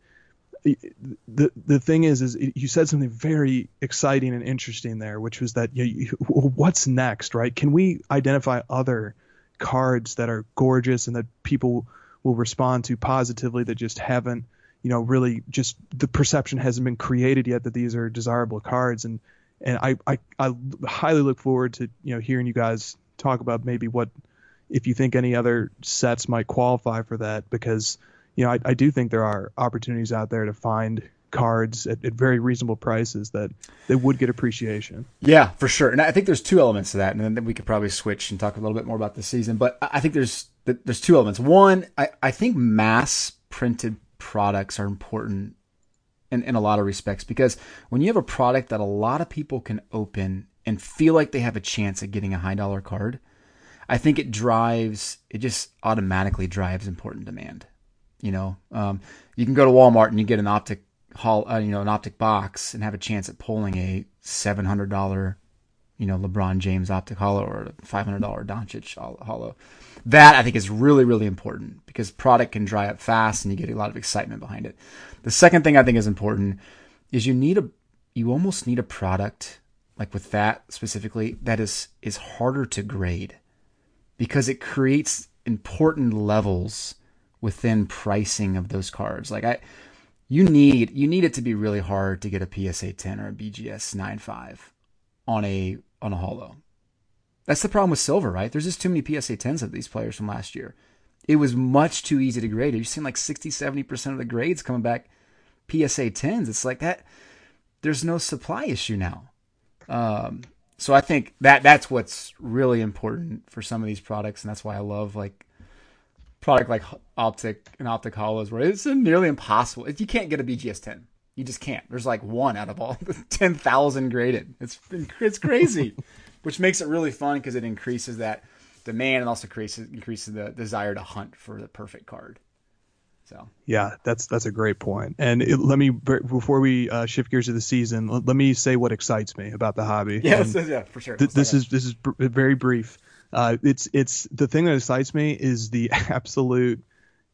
the the thing is is you said something very exciting and interesting there which was that you, you, what's next right can we identify other cards that are gorgeous and that people will respond to positively that just haven't, you know, really just the perception hasn't been created yet that these are desirable cards. And and I, I, I highly look forward to you know hearing you guys talk about maybe what if you think any other sets might qualify for that because you know I, I do think there are opportunities out there to find cards at, at, very reasonable prices that they would get appreciation. Yeah, for sure. And I think there's two elements to that, and then we could probably switch and talk a little bit more about the season. But I think there's there's two elements. One, I, I think mass printed products are important in, in a lot of respects because when you have a product that a lot of people can open and feel like they have a chance at getting a high dollar card, I think it drives it just automatically drives important demand. You know, um, you can go to Walmart and you get an optic haul, uh, you know, an optic box and have a chance at pulling a seven hundred dollar, you know, LeBron James optic holo or a five hundred dollar Doncic holo. That I think is really really important because product can dry up fast and you get a lot of excitement behind it. The second thing I think is important is you need a you almost need a product like with that specifically that is is harder to grade because it creates important levels within pricing of those cards. Like I you need you need it to be really hard to get a PSA 10 or a BGS 9.5 on a on a holo. That's the problem with silver, right? There's just too many PSA 10s of these players from last year. It was much too easy to grade. You've seen like 60, 70% of the grades coming back PSA 10s. It's like that. There's no supply issue now. Um, so I think that that's what's really important for some of these products, and that's why I love like product like optic and optic holos where it's nearly impossible. You can't get a BGS 10. You just can't. There's like one out of all 10,000 graded. It's it's crazy, which makes it really fun because it increases that demand and also increases increases the desire to hunt for the perfect card. So yeah, that's that's a great point. And it, let me before we uh, shift gears to the season, let, let, me say what excites me about the hobby. Yeah, yeah, for sure. Th- this is this is br- very brief. Uh, it's it's the thing that excites me is the absolute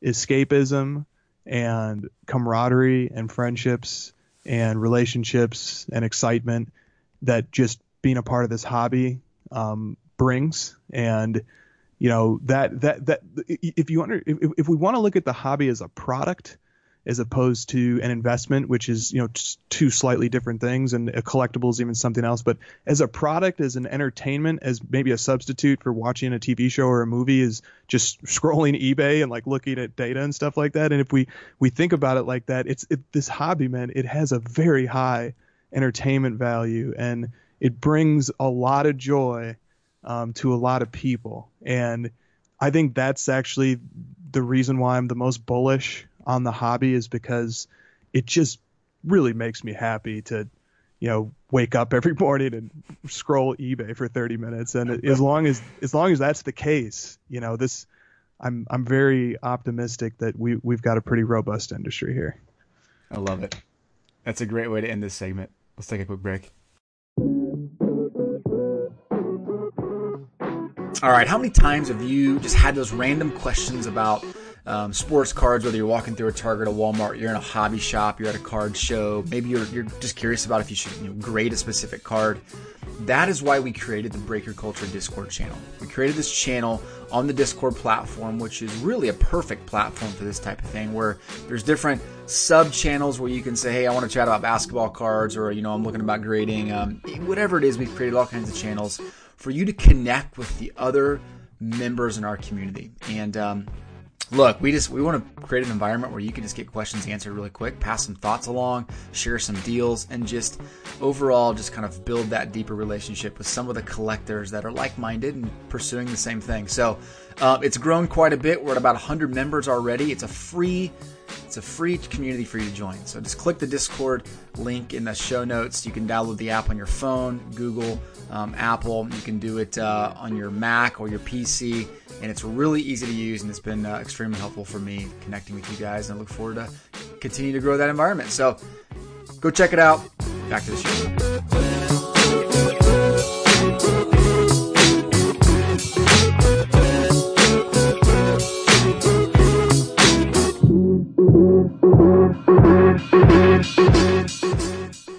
escapism and camaraderie and friendships and relationships and excitement that just being a part of this hobby um, brings. And you know that that that if you under if, if we want to look at the hobby as a product as opposed to an investment, which is you know two slightly different things, and a collectible is even something else. But as a product, as an entertainment, as maybe a substitute for watching a TV show or a movie, is just scrolling eBay and like looking at data and stuff like that. And if we we think about it like that, it's it, this hobby, man. It has a very high entertainment value, and it brings a lot of joy um, to a lot of people. And I think that's actually the reason why I'm the most bullish on the hobby is because it just really makes me happy to you know wake up every morning and scroll eBay for 30 minutes and as long as as long as that's the case you know this I'm I'm very optimistic that we we've got a pretty robust industry here. I love it. That's a great way to end this segment. Let's take a quick break. All right, how many times have you just had those random questions about um, sports cards, whether you're walking through a Target or Walmart, you're in a hobby shop, you're at a card show, maybe you're, you're just curious about if you should you know, grade a specific card. That is why we created the Breaker Culture Discord channel. We created this channel on the Discord platform, which is really a perfect platform for this type of thing, where there's different sub channels where you can say, hey, I want to chat about basketball cards, or, you know, I'm looking about grading. Um, whatever it is, we've created all kinds of channels for you to connect with the other members in our community. And um, look, we just we want to create an environment where you can just get questions answered really quick, pass some thoughts along, share some deals, and just overall just kind of build that deeper relationship with some of the collectors that are like-minded and pursuing the same thing. So uh, it's grown quite a bit. We're at about 100 members already. It's a free it's a free community for you to join. So just click the Discord link in the show notes. You can download the app on your phone, Google, um, Apple. You can do it uh, on your Mac or your PC, and it's really easy to use. And it's been uh, extremely helpful for me connecting with you guys. And I look forward to continue to grow that environment. So go check it out. Back to the show.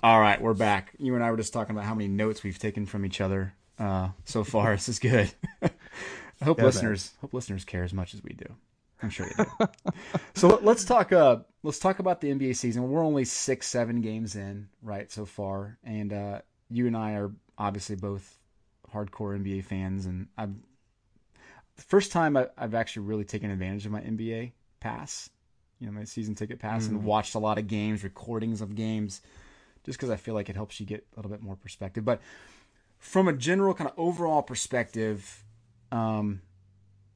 All right, we're back. You and I were just talking about how many notes we've taken from each other uh, so far. this is good. I hope yeah, listeners man. hope listeners care as much as we do. I'm sure they do. so let's talk. Uh, let's talk about the NBA season. We're only six, seven games in, right, so far, and uh, you and I are obviously both hardcore NBA fans, and I've the first time I, have actually really taken advantage of my NBA pass, you know, my season ticket pass, mm. and watched a lot of games, recordings of games just because I feel like it helps you get a little bit more perspective. But from a general kind of overall perspective, um,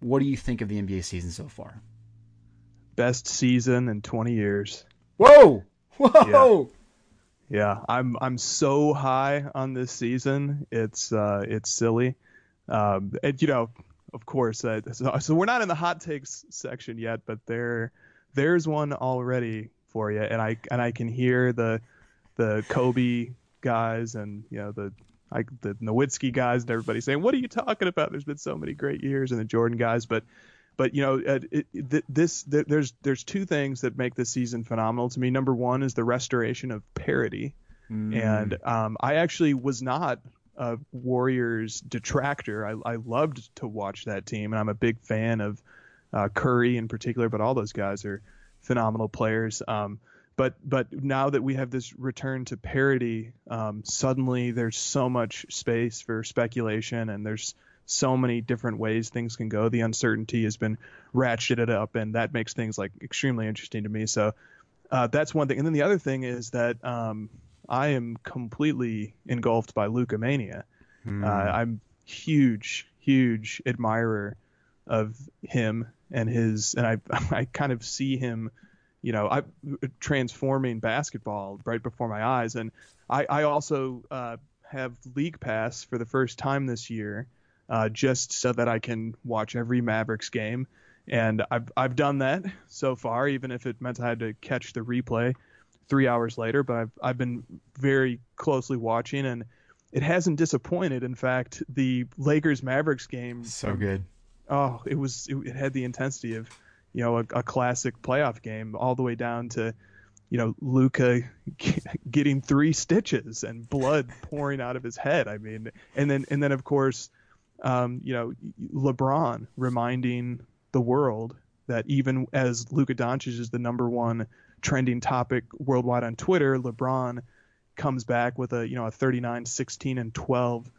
what do you think of the NBA season so far? Best season in 20 years. Whoa! Whoa! Yeah. yeah. I'm I'm so high on this season. It's uh, it's silly. Um, and you know, of course, uh, so, so we're not in the hot takes section yet, but there there's one already for you, and I and I can hear the the Kobe guys and you know the like the Nowitzki guys and everybody saying, "What are you talking about?" There's been so many great years, and the Jordan guys, but but you know, it, it, this there's there's two things that make this season phenomenal to me. Number one is the restoration of parity, mm. and um, I actually was not a Warriors detractor. I, I loved to watch that team, and I'm a big fan of uh, Curry in particular, but all those guys are phenomenal players. Um, but but now that we have this return to parity, um, suddenly there's so much space for speculation, and there's so many different ways things can go. The uncertainty has been ratcheted up, and that makes things like extremely interesting to me. So uh, that's one thing. And then the other thing is that um, I am completely engulfed by Luka mania. Mm. Uh, I'm huge, huge admirer of him and his, and I I kind of see him you know, I transforming basketball right before my eyes. And I, I also uh, have League Pass for the first time this year, uh, just so that I can watch every Mavericks game. And I've I've done that so far, even if it meant I had to catch the replay three hours later. But I've I've been very closely watching, and it hasn't disappointed. In fact, the Lakers Mavericks game so good. Oh, it was it, it had the intensity of you know, a, a classic playoff game, all the way down to, you know, Luka getting three stitches and blood pouring out of his head. I mean, and then and then of course, um, you know, LeBron reminding the world that even as Luka Doncic is the number one trending topic worldwide on Twitter, LeBron comes back with a you know a 39, 16, and 12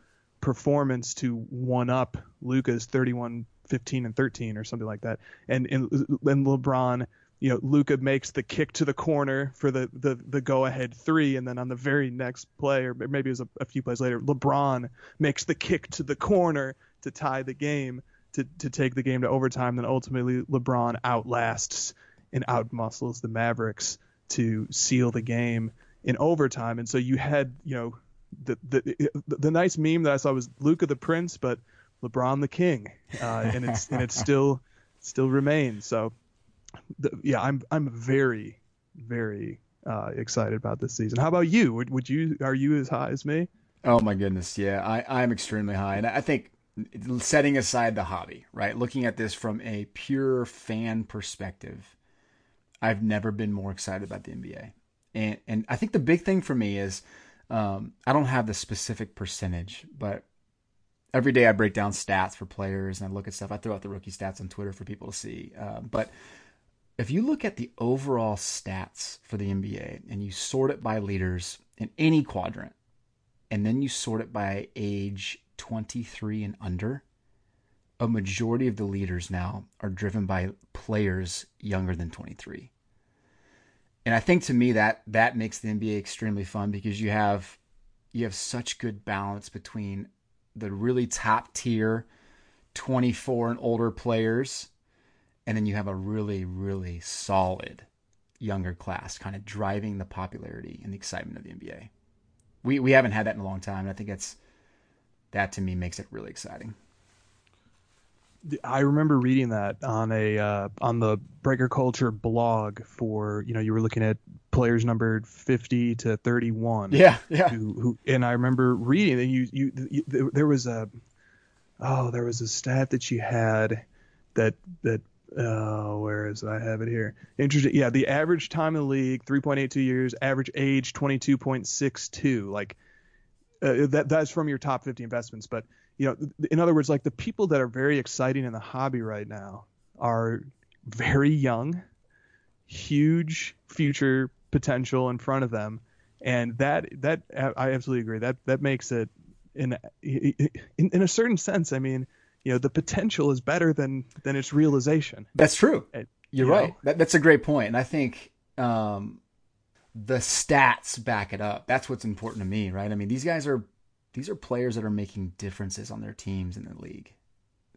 performance to one up Luka's 31 15 and 13 or something like that. And and, LeBron, you know, Luka makes the kick to the corner for the the, the go ahead three, and then on the very next play, or maybe it was a, a few plays later, LeBron makes the kick to the corner to tie the game to to take the game to overtime. Then ultimately LeBron outlasts and outmuscles the Mavericks to seal the game in overtime. And so you had, you know, the the the nice meme that I saw was Luka the Prince, but LeBron the King, uh, and it's and it's still still remains. So, the, yeah, I'm I'm very very uh, excited about this season. How about you? Would, would you are you as high as me? Oh my goodness, yeah, I I'm extremely high, and I think setting aside the hobby, right, looking at this from a pure fan perspective, I've never been more excited about the NBA, and and I think the big thing for me is. Um, I don't have the specific percentage, but every day I break down stats for players and I look at stuff. I throw out the rookie stats on Twitter for people to see. Uh, but if you look at the overall stats for the NBA and you sort it by leaders in any quadrant, and then you sort it by age 23 and under, a majority of the leaders now are driven by players younger than 23. And I think to me that that makes the NBA extremely fun because you have you have such good balance between the really top tier 24 and older players and then you have a really, really solid younger class kind of driving the popularity and the excitement of the NBA. We we haven't had that in a long time, and I think that's that to me makes it really exciting. I remember reading that on a uh, on the Breaker Culture blog for you know you were looking at players numbered 50 to 31. Yeah, yeah. Who, who and I remember reading that you, you you there was a oh there was a stat that you had that that Oh, where is it? I have it here. Interesting. Yeah, the average time in the league, 3.82 years. Average age, 22.62. Like uh, that. That's from your top 50 investments. But you know, in other words, like the people that are very exciting in the hobby right now are very young, huge future potential in front of them, and that that I absolutely agree. That that makes it in in, in a certain sense. I mean you know the potential is better than than its realization. That's true. It, You're you right. That, that's a great point, and I think um, the stats back it up. That's what's important to me, right? I mean, these guys are these are players that are making differences on their teams in the league.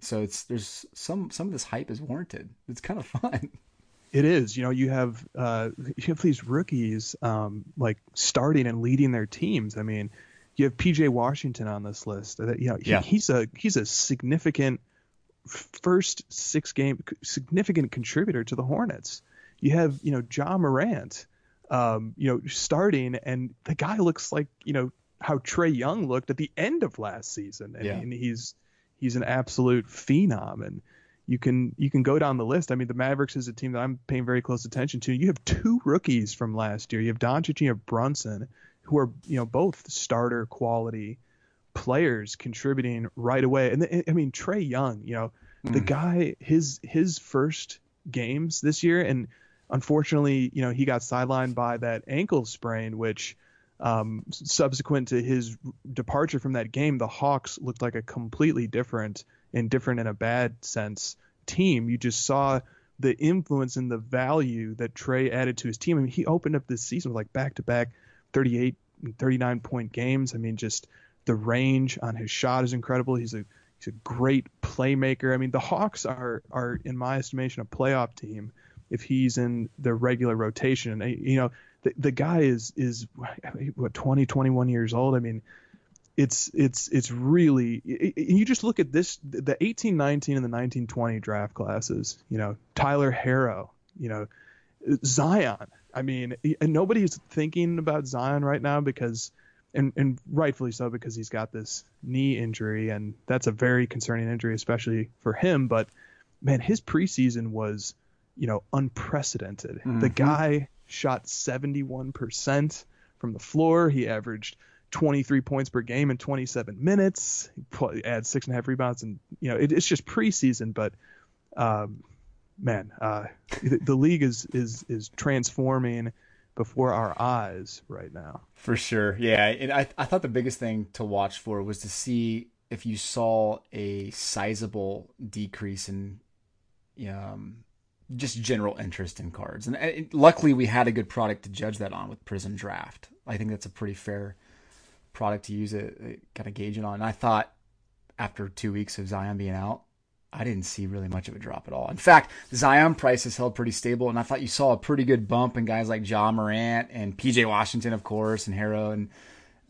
So it's there's some some of this hype is warranted. It's kind of fun. It is. You know, you have uh, you have these rookies um, like starting and leading their teams. I mean, you have PJ Washington on this list. That you know he, yeah. he's a he's a significant first six game significant contributor to the Hornets. You have you know Ja Morant, um, you know starting, and the guy looks like you know how Trae Young looked at the end of last season. I yeah. mean he's he's an absolute phenom and you can you can go down the list. I mean, the Mavericks is a team that I'm paying very close attention to. You have two rookies from last year. You have Doncic and you have Brunson who are you know both starter quality players contributing right away. And the, I mean Trae Young, you know, mm. the guy his his first games this year, and unfortunately, you know, he got sidelined by that ankle sprain, which um, subsequent to his departure from that game, the Hawks looked like a completely different and different in a bad sense team. You just saw the influence and the value that Trae added to his team. I mean, he opened up this season with like back to back 38 and 39 point games. I mean, just the range on his shot is incredible. He's a he's a great playmaker. I mean, the Hawks are are in my estimation a playoff team if he's in the regular rotation. You know, the the guy is is what 20 21 years old. I mean, it's it's it's really you just look at this the 1819 and the 1920 draft classes, you know, Tyler Herro you know, Zion I mean, and nobody's thinking about Zion right now because, and and rightfully so because he's got this knee injury, and that's a very concerning injury, especially for him. But man, his preseason was, you know, unprecedented. Mm-hmm. The guy shot 71% from the floor. He averaged 23 points per game in 27 minutes. He adds six and a half rebounds, and you know, it, it's just preseason, but. Um, man, uh, the league is is is transforming before our eyes right now. For sure, yeah. And I I thought the biggest thing to watch for was to see if you saw a sizable decrease in um, just general interest in cards. And, luckily, we had a good product to judge that on with Prizm Draft. I think that's a pretty fair product to use it, kind of gauge it on. And I thought after two weeks of Zion being out, I didn't see really much of a drop at all. In fact, Zion prices held pretty stable, and I thought you saw a pretty good bump in guys like Ja Morant and PJ Washington, of course, and Herro and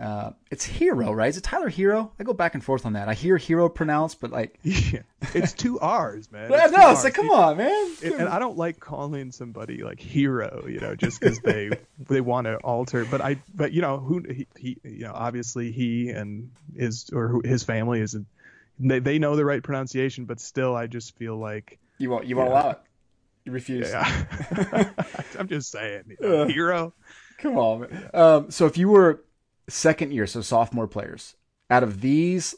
uh, it's Hero, right? Is it Tyler Hero? I go back and forth on that. I hear Hero pronounced, but like, yeah, it's two R's, man. It's no, it's like, come on, man. It, and I don't like calling somebody like hero, you know, just because they they want to alter. But I, but you know, who he, he, you know, obviously he and his or his family is, they they know the right pronunciation, but still, I just feel like you won't you won't yeah. allow it. You refuse. Yeah. I'm just saying, you know, uh, hero. Come on. Man. Um, so if you were second year, so sophomore players. Out of these,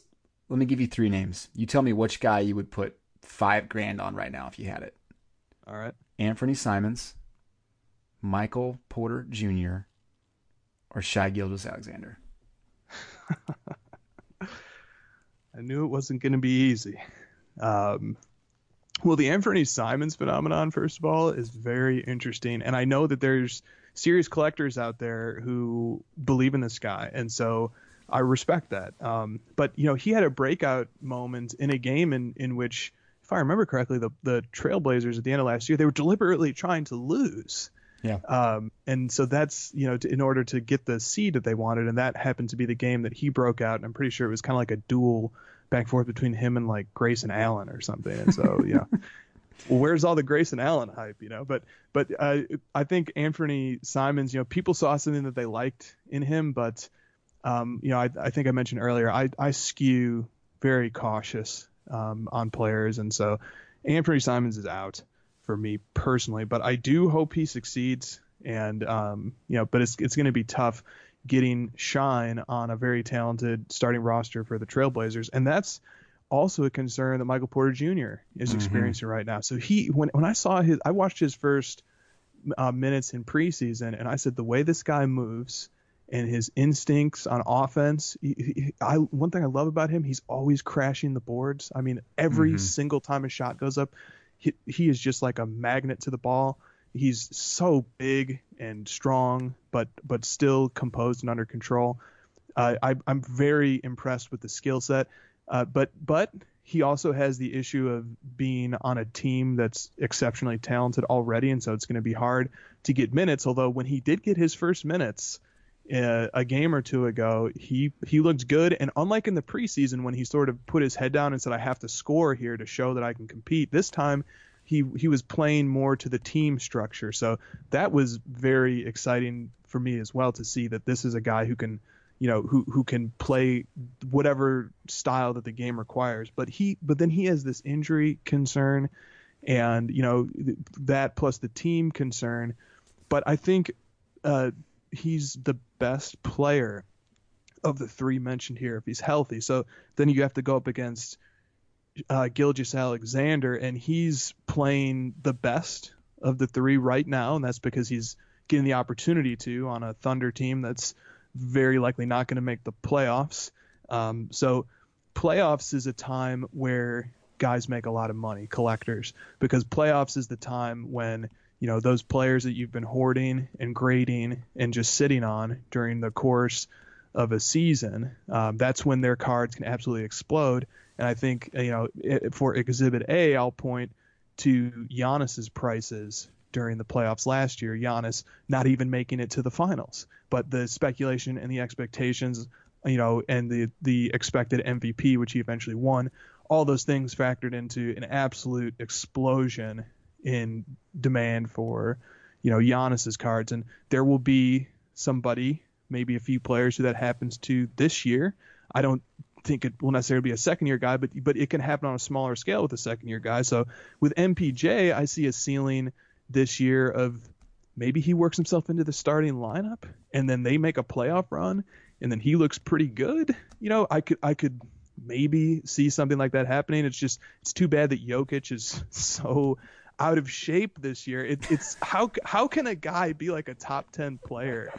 let me give you three names. You tell me which guy you would put five grand on right now if you had it. All right. Anfernee Simons, Michael Porter Jr., or Shai Gilgeous-Alexander. I knew it wasn't going to be easy. Um, well, the Anfernee Simons phenomenon, first of all, is very interesting, and I know that there's serious collectors out there who believe in this guy, and so I respect that. Um, but you know, he had a breakout moment in a game in in which, if I remember correctly, the the Trailblazers at the end of last year they were deliberately trying to lose. Yeah. Um, and so that's you know to, in order to get the seed that they wanted, and that happened to be the game that he broke out. And I'm pretty sure it was kind of like a duel back and forth between him and like Grayson Allen or something. And so know, where's all the Grayson Allen hype, you know? But but uh, I think Anfernee Simons, you know, people saw something that they liked in him, but um, you know, I, I think I mentioned earlier, I, I skew very cautious um, on players, and so Anfernee Simons is out for me personally, but I do hope he succeeds, and um, you know, but it's it's going to be tough getting shine on a very talented starting roster for the Trailblazers, and that's also a concern that Michael Porter Jr. is mm-hmm. experiencing right now. So he, when when I saw his, I watched his first uh, minutes in preseason, and I said the way this guy moves and his instincts on offense. He, he, I one thing I love about him, he's always crashing the boards. I mean, every mm-hmm. single time a shot goes up, he, he is just like a magnet to the ball. He's so big and strong, but but still composed and under control. Uh, I, I'm very impressed with the skill set. Uh, but but he also has the issue of being on a team that's exceptionally talented already, and so it's going to be hard to get minutes. Although when he did get his first minutes uh, a game or two ago, he he looked good. And unlike in the preseason when he sort of put his head down and said, "I have to score here to show that I can compete," this time he he was playing more to the team structure. So that was very exciting for me as well to see that this is a guy who can you know who who can play whatever style that the game requires. But he but then he has this injury concern and you know that plus the team concern. But i think uh, he's the best player of the three mentioned here if he's healthy. So then you have to go up against uh, Gilgeous-Alexander and he's playing the best of the three right now. And that's because he's getting the opportunity to on a thunder team that's very likely not going to make the playoffs. Um, so playoffs is a time where guys make a lot of money, collectors, because playoffs is the time when you know those players that you've been hoarding and grading and just sitting on during the course of a season. Um, that's when their cards can absolutely explode. And I think you know for Exhibit A, I'll point to Giannis's prices during the playoffs last year, Giannis not even making it to the finals. But the speculation and the expectations, you know, and the the expected MVP, which he eventually won, all those things factored into an absolute explosion in demand for, you know, Giannis's cards. And there will be somebody, maybe a few players who that happens to this year. I don't think it will necessarily be a second year guy, but but it can happen on a smaller scale with a second year guy. So with MPJ, I see a ceiling this year of maybe he works himself into the starting lineup and then they make a playoff run and then he looks pretty good. You know, I could I could maybe see something like that happening. It's just it's too bad that Jokic is so out of shape this year. It, it's how how can a guy be like a top ten player,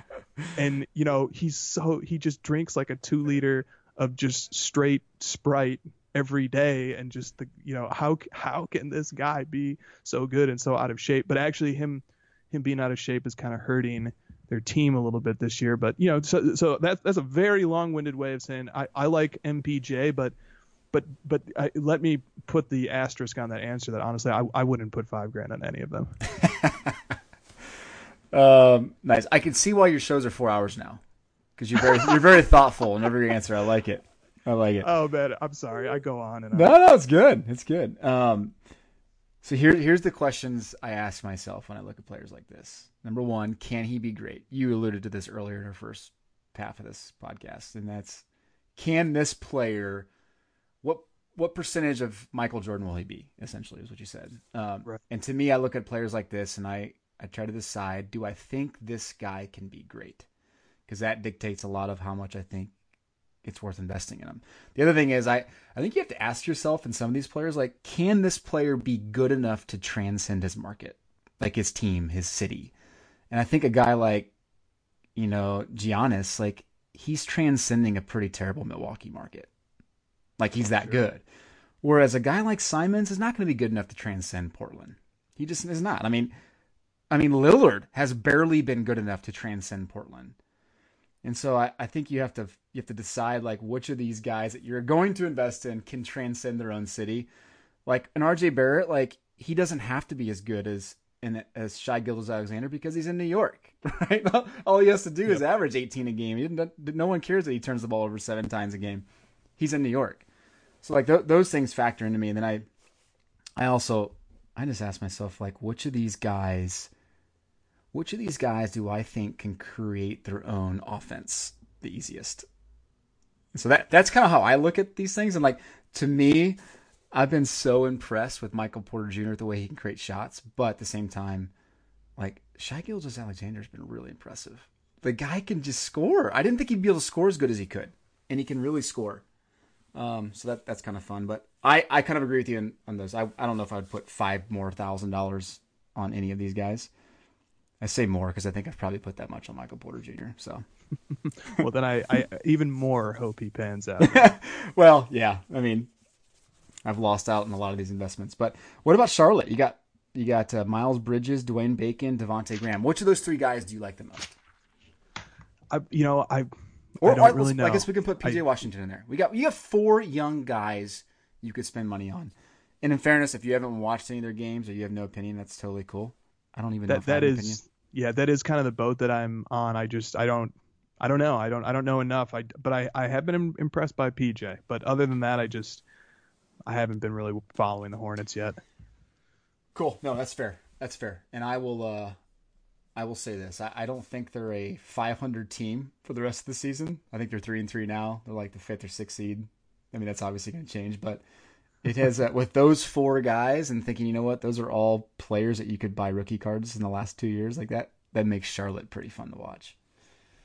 and you know he's so he just drinks like a two liter of just straight Sprite every day and just the you know how how can this guy be so good and so out of shape but actually him him being out of shape is kind of hurting their team a little bit this year but you know so so that's that's a very long-winded way of saying I, I like MPJ but but but I, let me put the asterisk on that answer. That honestly, I, I wouldn't put five grand on any of them. um, nice. I can see why your shows are four hours now because you're very you're very thoughtful in every answer. I like it. I like it. Oh man, I'm sorry. I go on and on. No, no, it's good. It's good. Um, so here, here's the questions I ask myself when I look at players like this. Number one, can he be great? You alluded to this earlier in our first half of this podcast, and that's can this player what what percentage of Michael Jordan will he be? Essentially, is what you said. Um, right. And to me, I look at players like this, and I I try to decide: do I think this guy can be great? Because that dictates a lot of how much I think it's worth investing in them. The other thing is, I I think you have to ask yourself in some of these players, like, can this player be good enough to transcend his market, like his team, his city? And I think a guy like, you know, Giannis, like he's transcending a pretty terrible Milwaukee market. Like he's that good. Whereas a guy like Simons is not going to be good enough to transcend Portland. He just is not. I mean, I mean Lillard has barely been good enough to transcend Portland. And so I, I think you have to you have to decide like which of these guys that you're going to invest in can transcend their own city. Like an RJ Barrett, like he doesn't have to be as good as in, as Shai Gilgeous-Alexander because he's in New York, right? All he has to do yep. is average 18 a game. no one cares that he turns the ball over seven times a game. He's in New York, so like th- those things factor into me. And then I, I also, I just ask myself like, which of these guys, which of these guys do I think can create their own offense the easiest? So that that's kind of how I look at these things. And like to me, I've been so impressed with Michael Porter Jr. the way he can create shots, but at the same time, like Shai Gilgeous-Alexander's been really impressive. The guy can just score. I didn't think he'd be able to score as good as he could, and he can really score. Um, so that that's kind of fun. But I, I kind of agree with you on, on those. I, I don't know if I would put five more thousand dollars on any of these guys. I say more because I think I've probably put that much on Michael Porter Jr. So, well, then I, I even more hope he pans out. well, yeah. I mean, I've lost out in a lot of these investments. But what about Charlotte? You got you got uh, Miles Bridges, Dwayne Bacon, Devonte Graham. Which of those three guys do you like the most? I, you know, I, or, I don't really know. I guess we can put PJ I, Washington in there. We got you have four young guys you could spend money on. And in fairness, if you haven't watched any of their games or you have no opinion, that's totally cool. I don't even that, know if that is, opinion. Yeah, that is kind of the boat that I'm on. I just I don't I don't know. I don't I don't know enough. I but I I have been impressed by PJ. But other than that, I just I haven't been really following the Hornets yet. Cool. No, that's fair. That's fair. And I will uh I will say this. I, I don't think they're a 500 team for the rest of the season. I think they're 3 and 3 now. They're like the 5th or 6th seed. I mean, that's obviously going to change, but it has uh, with those four guys and thinking, you know what, those are all players that you could buy rookie cards in the last 2 years like that. That makes Charlotte pretty fun to watch.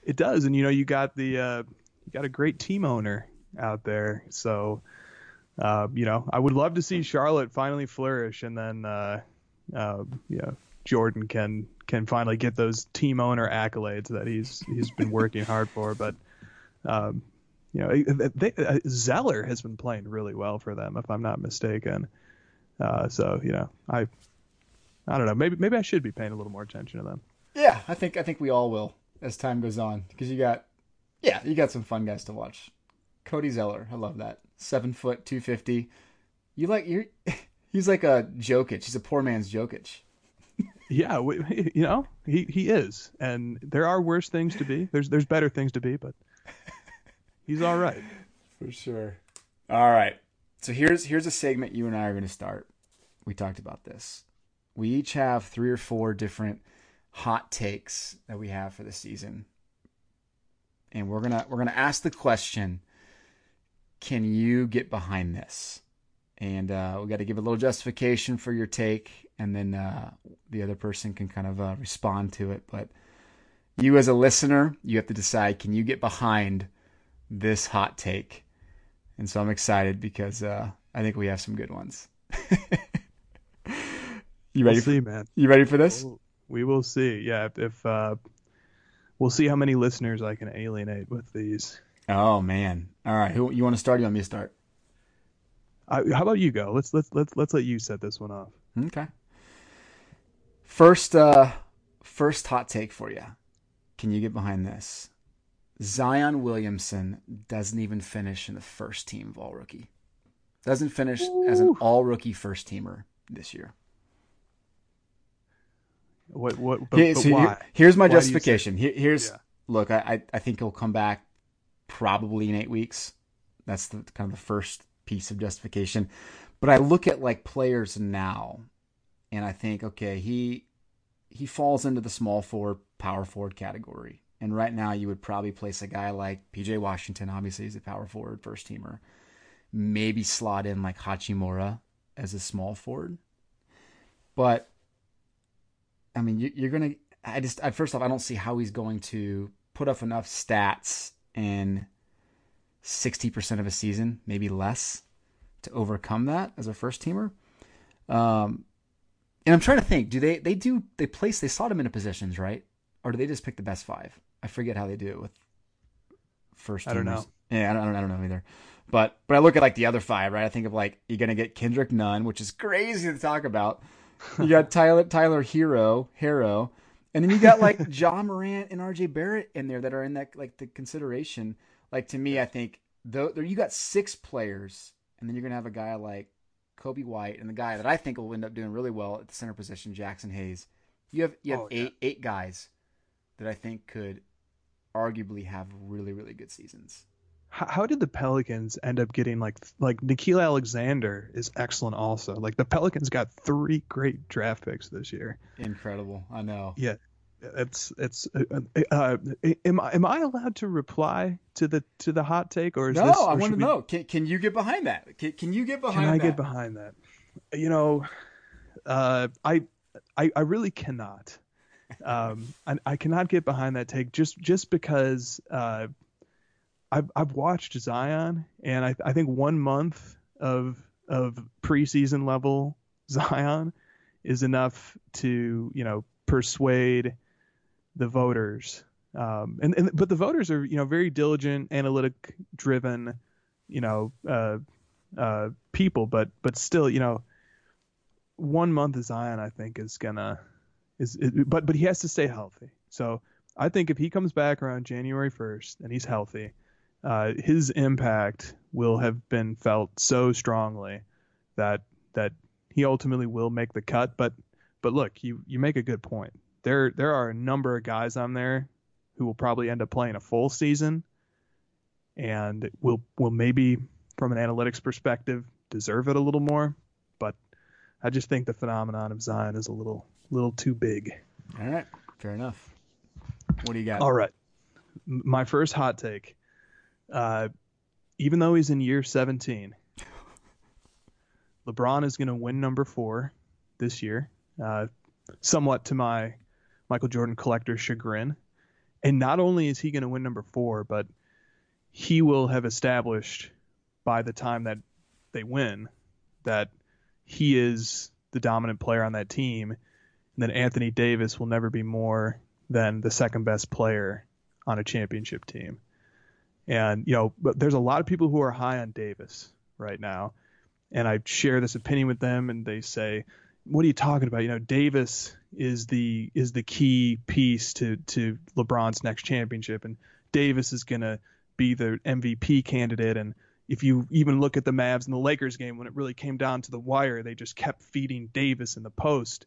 It does, and you know, you got the uh, you got a great team owner out there, so uh, you know, I would love to see Charlotte finally flourish, and then uh, uh, yeah, Jordan can can finally get those team owner accolades that he's he's been working hard for. But um, you know, they, uh, Zeller has been playing really well for them, if I'm not mistaken. Uh, so you know, I I don't know, maybe maybe I should be paying a little more attention to them. Yeah, I think I think we all will as time goes on because you got yeah you got some fun guys to watch. Cody Zeller, I love that seven foot, two fifty. You like you're. He's like a Jokic. He's a poor man's Jokic. yeah, we, you know he he is, and there are worse things to be. There's there's better things to be, but he's all right. For sure. All right. So here's here's a segment you and I are going to start. We talked about this. We each have three or four different hot takes that we have for the season, and we're gonna we're gonna ask the question can you get behind this? And uh, we got to give a little justification for your take, and then uh, the other person can kind of uh, respond to it. But you, as a listener, you have to decide: can you get behind this hot take? And so I'm excited because uh, I think we have some good ones. you ready? We'll see, man. You ready for this? We'll, see. Yeah, if, if uh, we'll see how many listeners I can alienate with these. Oh man! All right, who you want to start? You want me to start? how about you go? Let's let's let's let's let you set this one off. Okay. First, uh, first hot take for you. Can you get behind this? Zion Williamson doesn't even finish in the first team of all rookie. Doesn't finish Ooh. as an all rookie first teamer this year. What what but, but why? Here, here's my why justification. Here, here's yeah. look, I I think he'll come back probably in eight weeks. That's the kind of the first piece of justification. But I look at like players now and I think, okay, he he falls into the small forward, power forward category. And right now, you would probably place a guy like PJ Washington. Obviously, he's a power forward, first teamer. Maybe slot in like Hachimura as a small forward. But I mean, you, are gonna. I just first off, I don't see how he's going to put up enough stats in sixty percent of a season, maybe less, to overcome that as a first teamer. Um, and I'm trying to think, do they they do they place they slot him into positions, right? Or do they just pick the best five? I forget how they do it with first. I don't know. Yeah, I don't, I don't know either. But but I look at like the other five, right? I think of like you're gonna get Kendrick Nunn, which is crazy to talk about. You got Tyler Tyler Hero Herro, and then you got like Ja Morant and RJ Barrett in there that are in that like the consideration. Like to me, I think though you got six players, and then you're gonna have a guy like Coby White, and the guy that I think will end up doing really well at the center position, Jaxson Hayes. You have you have oh, eight yeah. eight guys that I think could arguably have really really good seasons. How, how did the Pelicans end up getting like like Nickeil Alexander is excellent also. Like the Pelicans got three great draft picks this year. Incredible, I know. Yeah, it's it's uh, uh, am I am I allowed to reply to the to the hot take or is no? This, I want to we... know. Can can you get behind that? Can, can you get behind? Can I that? get behind that? You know, uh, I, I I really cannot. Um, I, I cannot get behind that take just just because uh, I've I've watched Zion and I I think one month of of preseason level Zion is enough to you know persuade the voters. Um, and, and but the voters are you know very diligent, analytic driven, you know, uh, uh, people. But but still, you know, one month of Zion, I think, is gonna is, it, but but he has to stay healthy. So I think if he comes back around January 1st and he's healthy, uh, his impact will have been felt so strongly that that he ultimately will make the cut. But but look, you you make a good point there there are a number of guys on there who will probably end up playing a full season and will will maybe from an analytics perspective deserve it a little more but I just think the phenomenon of Zion is a little little too big. All right, fair enough. What do you got? All right. My first hot take. Uh, even though he's in year 17, LeBron is going to win number 4 this year. Uh, somewhat to my Michael Jordan collector's chagrin. And not only is he going to win number four, but he will have established by the time that they win that he is the dominant player on that team, that Anthony Davis will never be more than the second best player on a championship team. And you know, but there's a lot of people who are high on Davis right now, and I share this opinion with them, and they say, "What are you talking about? You know, Davis is the is the key piece to to LeBron's next championship, and Davis is gonna be the MVP candidate. And if you even look at the Mavs and the Lakers game, when it really came down to the wire, they just kept feeding Davis in the post,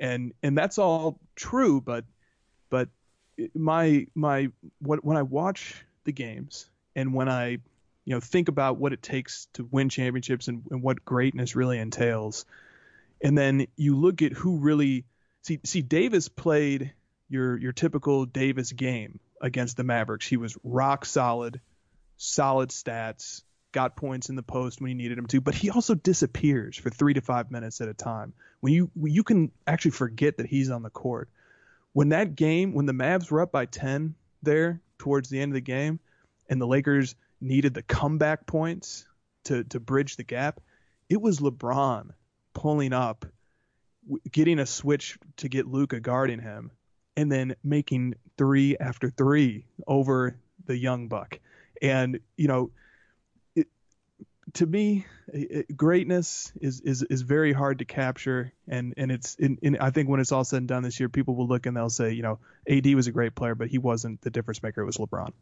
and and that's all true. But but my my what when I watch the games and when I you know think about what it takes to win championships and, and what greatness really entails, and then you look at who really See, see, Davis played your your typical Davis game against the Mavericks. He was rock solid, solid stats, got points in the post when he needed him to, but he also disappears for three to five minutes at a time. When you when you can actually forget that he's on the court. When that game, when the Mavs were up by ten there towards the end of the game, and the Lakers needed the comeback points to to bridge the gap, it was LeBron pulling up getting a switch to get Luka guarding him, and then making three after three over the young buck. And you know, to me, it, greatness is, is is very hard to capture, and and it's in, in, I think when it's all said and done this year, people will look and they'll say, you know, AD was a great player, but he wasn't the difference maker. It was LeBron.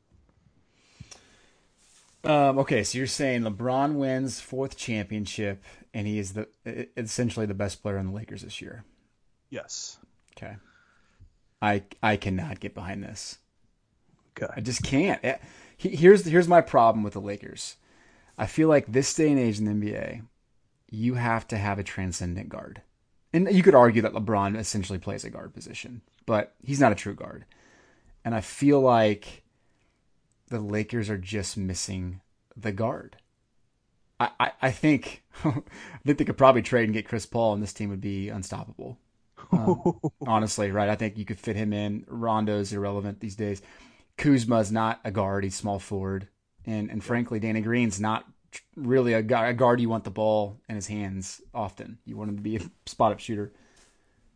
Um, okay, so you're saying LeBron wins fourth championship, and he is the essentially the best player on the Lakers this year. Yes. Okay. I I cannot get behind this. Okay. I just can't. Eh, here's here's my problem with the Lakers. I feel like this day and age in the NBA, you have to have a transcendent guard. And you could argue that LeBron essentially plays a guard position, but he's not a true guard. And I feel like the Lakers are just missing the guard. I, I, I think I think they could probably trade and get Chris Paul, and this team would be unstoppable. Um, honestly, right? I think you could fit him in. Rondo's irrelevant these days. Kuzma's not a guard; he's small forward, and and frankly, Danny Green's not really a, a guard. You want the ball in his hands often. You want him to be a spot up shooter.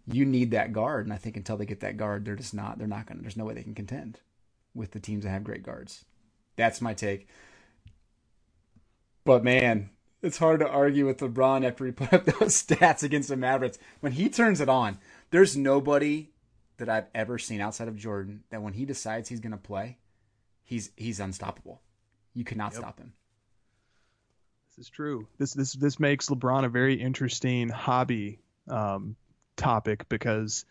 You need that guard, and I think until they get that guard, they're just not. They're not going. to There's no way they can contend with the teams that have great guards. That's my take. But man, it's hard to argue with LeBron after he put up those stats against the Mavericks. When he turns it on, there's nobody that I've ever seen outside of Jordan that when he decides he's going to play, he's he's unstoppable. You cannot yep. stop him. This is true. This this this makes LeBron a very interesting hobby um, topic because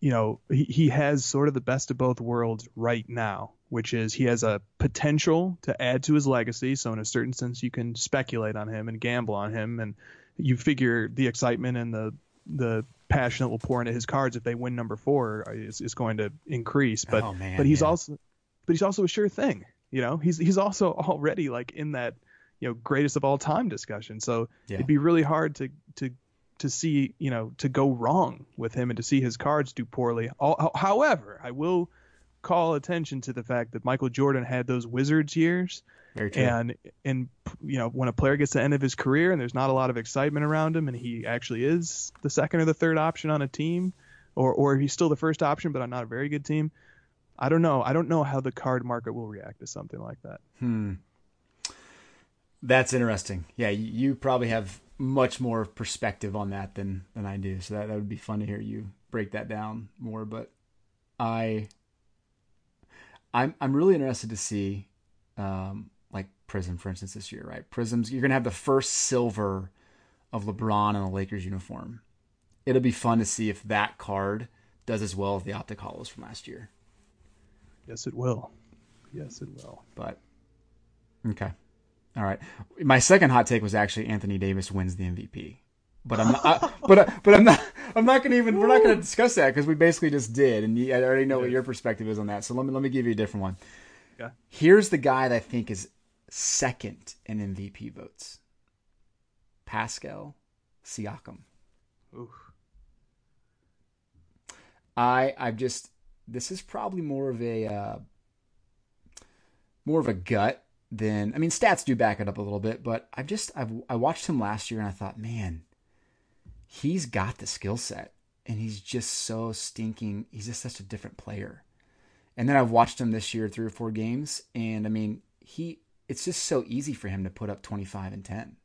you know he, he has sort of the best of both worlds right now which is he has a potential to add to his legacy. So in a certain sense, you can speculate on him and gamble on him, and you figure the excitement and the the passion that will pour into his cards if they win number four is, is going to increase. But oh, man, but he's yeah. also but he's also a sure thing. You know, he's he's also already like in that you know greatest of all time discussion. So yeah. it'd be really hard to to to see you know to go wrong with him and to see his cards do poorly. All, however, I will call attention to the fact that Michael Jordan had those Wizards years. And and you know when a player gets to the end of his career and there's not a lot of excitement around him and he actually is the second or the third option on a team, or or he's still the first option but on not a very good team. I don't know. I don't know how the card market will react to something like that. Hmm. That's interesting. Yeah, you probably have much more perspective on that than than I do. So that, that would be fun to hear you break that down more. But I I'm I'm really interested to see, um, like Prizm, for instance, this year, right? Prizms, you're gonna have the first silver of LeBron in a Lakers uniform. It'll be fun to see if that card does as well as the Optic Holos from last year. Yes, it will. Yes, it will. But okay, all right. My second hot take was actually Anthony Davis wins the MVP but I'm not. I, but but I'm not. I'm not gonna even. We're not gonna discuss that because we basically just did, and I already know what your perspective is on that. So let me let me give you a different one. Yeah. Here's the guy that I think is second in MVP votes. Pascal Siakam. Ooh. I I've just this is probably more of a uh, more of a gut than I mean stats do back it up a little bit, but I've just I've I watched him last year and I thought, man, he's got the skill set and he's just so stinking he's just such a different player. And then i've watched him this year three or four games and i mean he it's just so easy for him to put up 25 and 10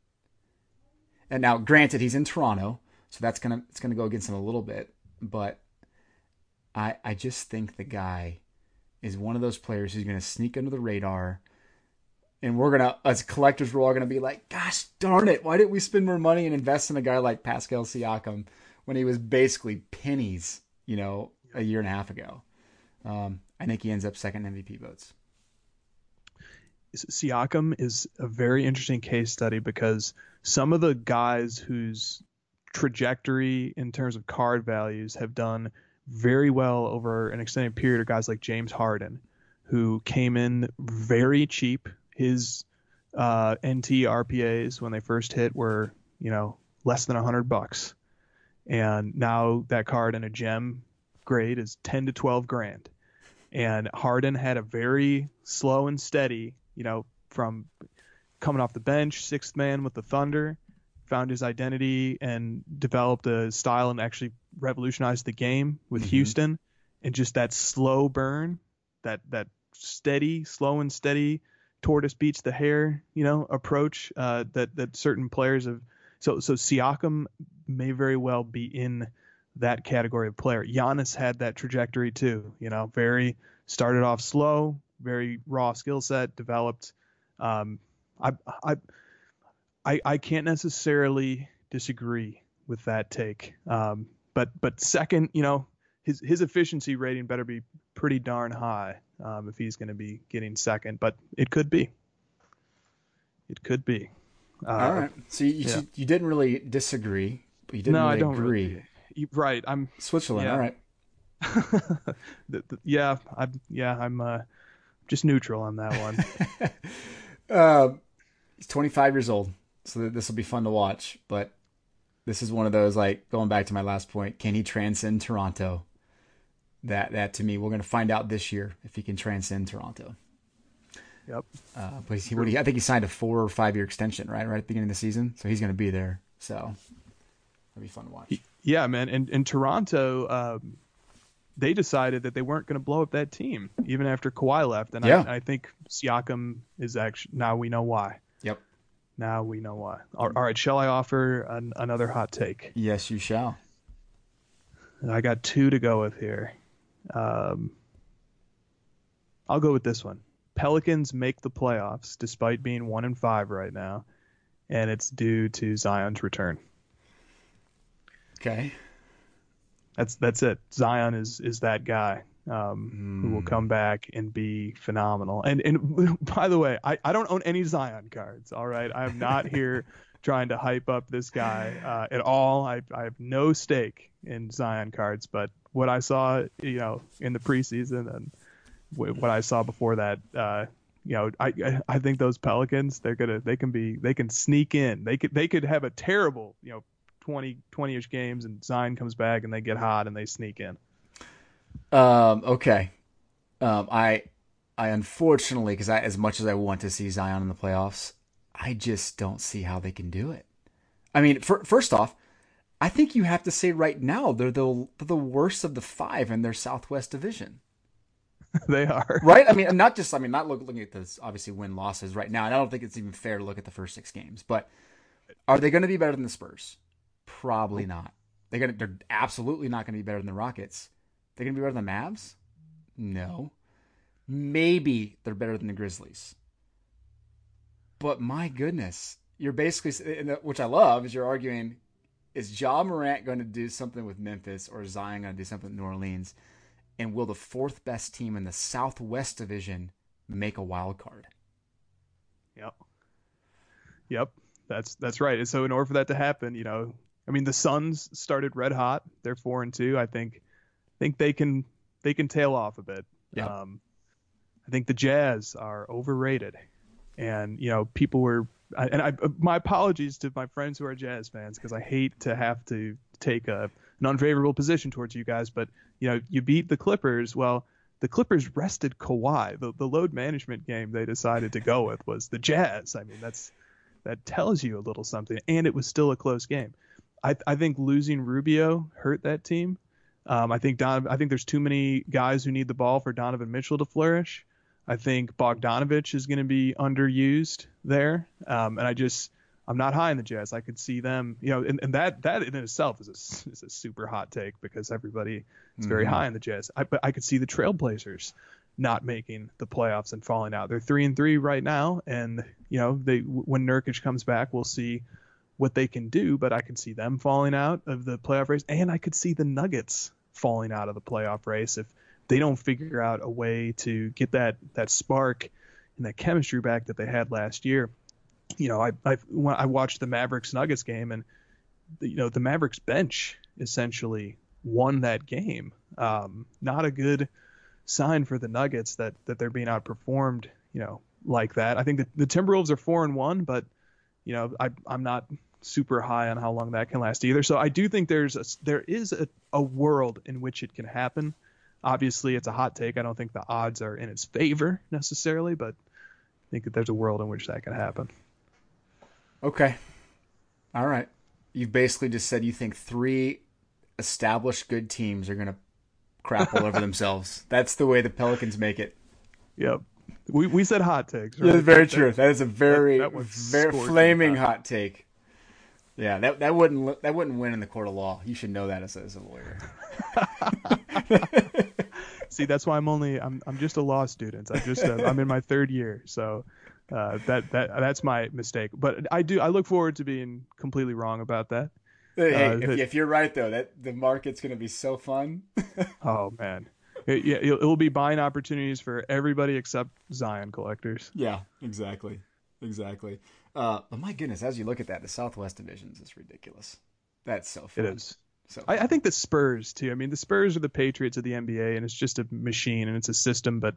and now granted he's in toronto so that's gonna it's gonna go against him a little bit but i i just think the guy is one of those players who's gonna sneak under the radar and we're gonna as collectors we're all gonna be like gosh darn it why didn't we spend more money and invest in a guy like pascal siakam when he was basically pennies you know a year and a half ago? Um, i think he ends up second mvp votes. Siakam is a very interesting case study because some of the guys whose trajectory in terms of card values have done very well over an extended period are guys like james harden who came in very cheap his uh, NT RPAs when they first hit were, you know, less than 100 bucks. And now that card in a gem grade is 10 to 12 grand. And Harden had a very slow and steady, you know, from coming off the bench, sixth man with the Thunder, found his identity and developed a style and actually revolutionized the game with mm-hmm. Houston. And just that slow burn, that that steady, slow and steady tortoise beats the hare, you know, approach uh, that that certain players have. So so Siakam may very well be in that category of player. Giannis had that trajectory too. You know, very started off slow, very raw skill set, developed Um, I, I, I, I can't necessarily disagree with that take. Um, but but second, you know, his his efficiency rating better be pretty darn high um, if he's going to be getting second. But it could be. It could be. Uh, All right. So you, yeah. you didn't really disagree, but you didn't no, really I don't agree. Really, right. I'm Switzerland. Yeah. All right. the, the, yeah, I'm yeah, I'm uh, just neutral on that one. uh, he's 25 years old, so this will be fun to watch. But this is one of those like going back to my last point. Can he transcend Toronto? That that to me, we're going to find out this year if he can transcend Toronto. Yep. Uh, but he, what he, I think he signed a four or five year extension, right? Right at the beginning of the season, so he's going to be there. So it'll be fun to watch. Yeah, man. And in Toronto, um, they decided that they weren't going to blow up that team even after Kawhi left, and yeah. I, I think Siakam is actually now we know why. Yep. Now we know why. All, right, shall I offer an, another hot take? Yes, you shall. I got two to go with here. Um, I'll go with this one. Pelicans make the playoffs despite being one and five right now, and it's due to Zion's return. Okay. That's that's it. Zion is is that guy um, mm. who will come back and be phenomenal. And and by the way, I, I don't own any Zion cards. All right, I am not here trying to hype up this guy uh, at all. I I have no stake in Zion cards, but what I saw, you know, in the preseason and what I saw before that, uh, you know, I I think those Pelicans, they're gonna they can be they can sneak in. They could they could have a terrible, you know, 20 20ish games and Zion comes back and they get hot and they sneak in. Um. Okay. Um. I I unfortunately, because I as much as I want to see Zion in the playoffs, I just don't see how they can do it. I mean, for, first off, I think you have to say right now they're the the worst of the five in their Southwest Division. they are right. I mean, not just I mean, not look, looking at this obviously win losses right now, and I don't think it's even fair to look at the first six games. But are they going to be better than the Spurs? Probably not. They're gonna they're absolutely not going to be better than the Rockets. They're going to be better than the Mavs? No. Maybe they're better than the Grizzlies. But my goodness, you're basically, which I love, is you're arguing is Ja Morant going to do something with Memphis or is Zion going to do something with New Orleans? And will the fourth best team in the Southwest Division make a wild card? Yep. Yep. That's that's right. And so in order for that to happen, you know, I mean the Suns started red hot. They're four and two. I think think they can they can tail off a bit. Yeah. Um, I think the Jazz are overrated, and you know people were and I my apologies to my friends who are Jazz fans because I hate to have to take a an unfavorable position towards you guys, but you know you beat the Clippers. Well, the Clippers rested Kawhi. The the load management game they decided to go with was the Jazz. I mean that's that tells you a little something, and it was still a close game. I I think losing Rubio hurt that team. Um, I think Don. I think there's too many guys who need the ball for Donovan Mitchell to flourish. I think Bogdanovich is going to be underused there, um, and I just I'm not high in the Jazz. I could see them, you know, and, and that that in itself is a, is a super hot take because everybody is very mm-hmm. high in the Jazz. I, but I could see the Trailblazers not making the playoffs and falling out. They're three and three right now, and you know they when Nurkic comes back, we'll see what they can do. But I could see them falling out of the playoff race, and I could see the Nuggets falling out of the playoff race if they don't figure out a way to get that that spark and that chemistry back that they had last year. You know, I I, I watched the Mavericks Nuggets game and you know the Mavericks bench essentially won that game. Um, not a good sign for the Nuggets that that they're being outperformed. You know, like that. I think the, the Timberwolves are four and one, but you know I I'm not super high on how long that can last either. So I do think there's a, there is a, a world in which it can happen. Obviously, it's a hot take. I don't think the odds are in its favor necessarily, but I think that there's a world in which that can happen. Okay. All right. You've basically just said you think three established good teams are going to crap all over themselves. That's the way the Pelicans make it. Yep. We we said hot takes. Right? That's very true. That is a very that, that very flaming hot take. Yeah, that that wouldn't that wouldn't win in the court of law. You should know that as a, as a lawyer. See, that's why I'm only I'm I'm just a law student. I just uh, I'm in my third year, so Uh, that that that's my mistake. But I do I look forward to being completely wrong about that. Hey, uh, if, if, you're right though, that the market's going to be so fun. oh man, it, yeah, it will be buying opportunities for everybody except Zion collectors. Yeah, exactly, exactly. Uh, but my goodness, as you look at that, the Southwest divisions is ridiculous. That's so fun. It is. So I, I, think the Spurs too. I mean, the Spurs are the Patriots of the NBA, and it's just a machine and it's a system. But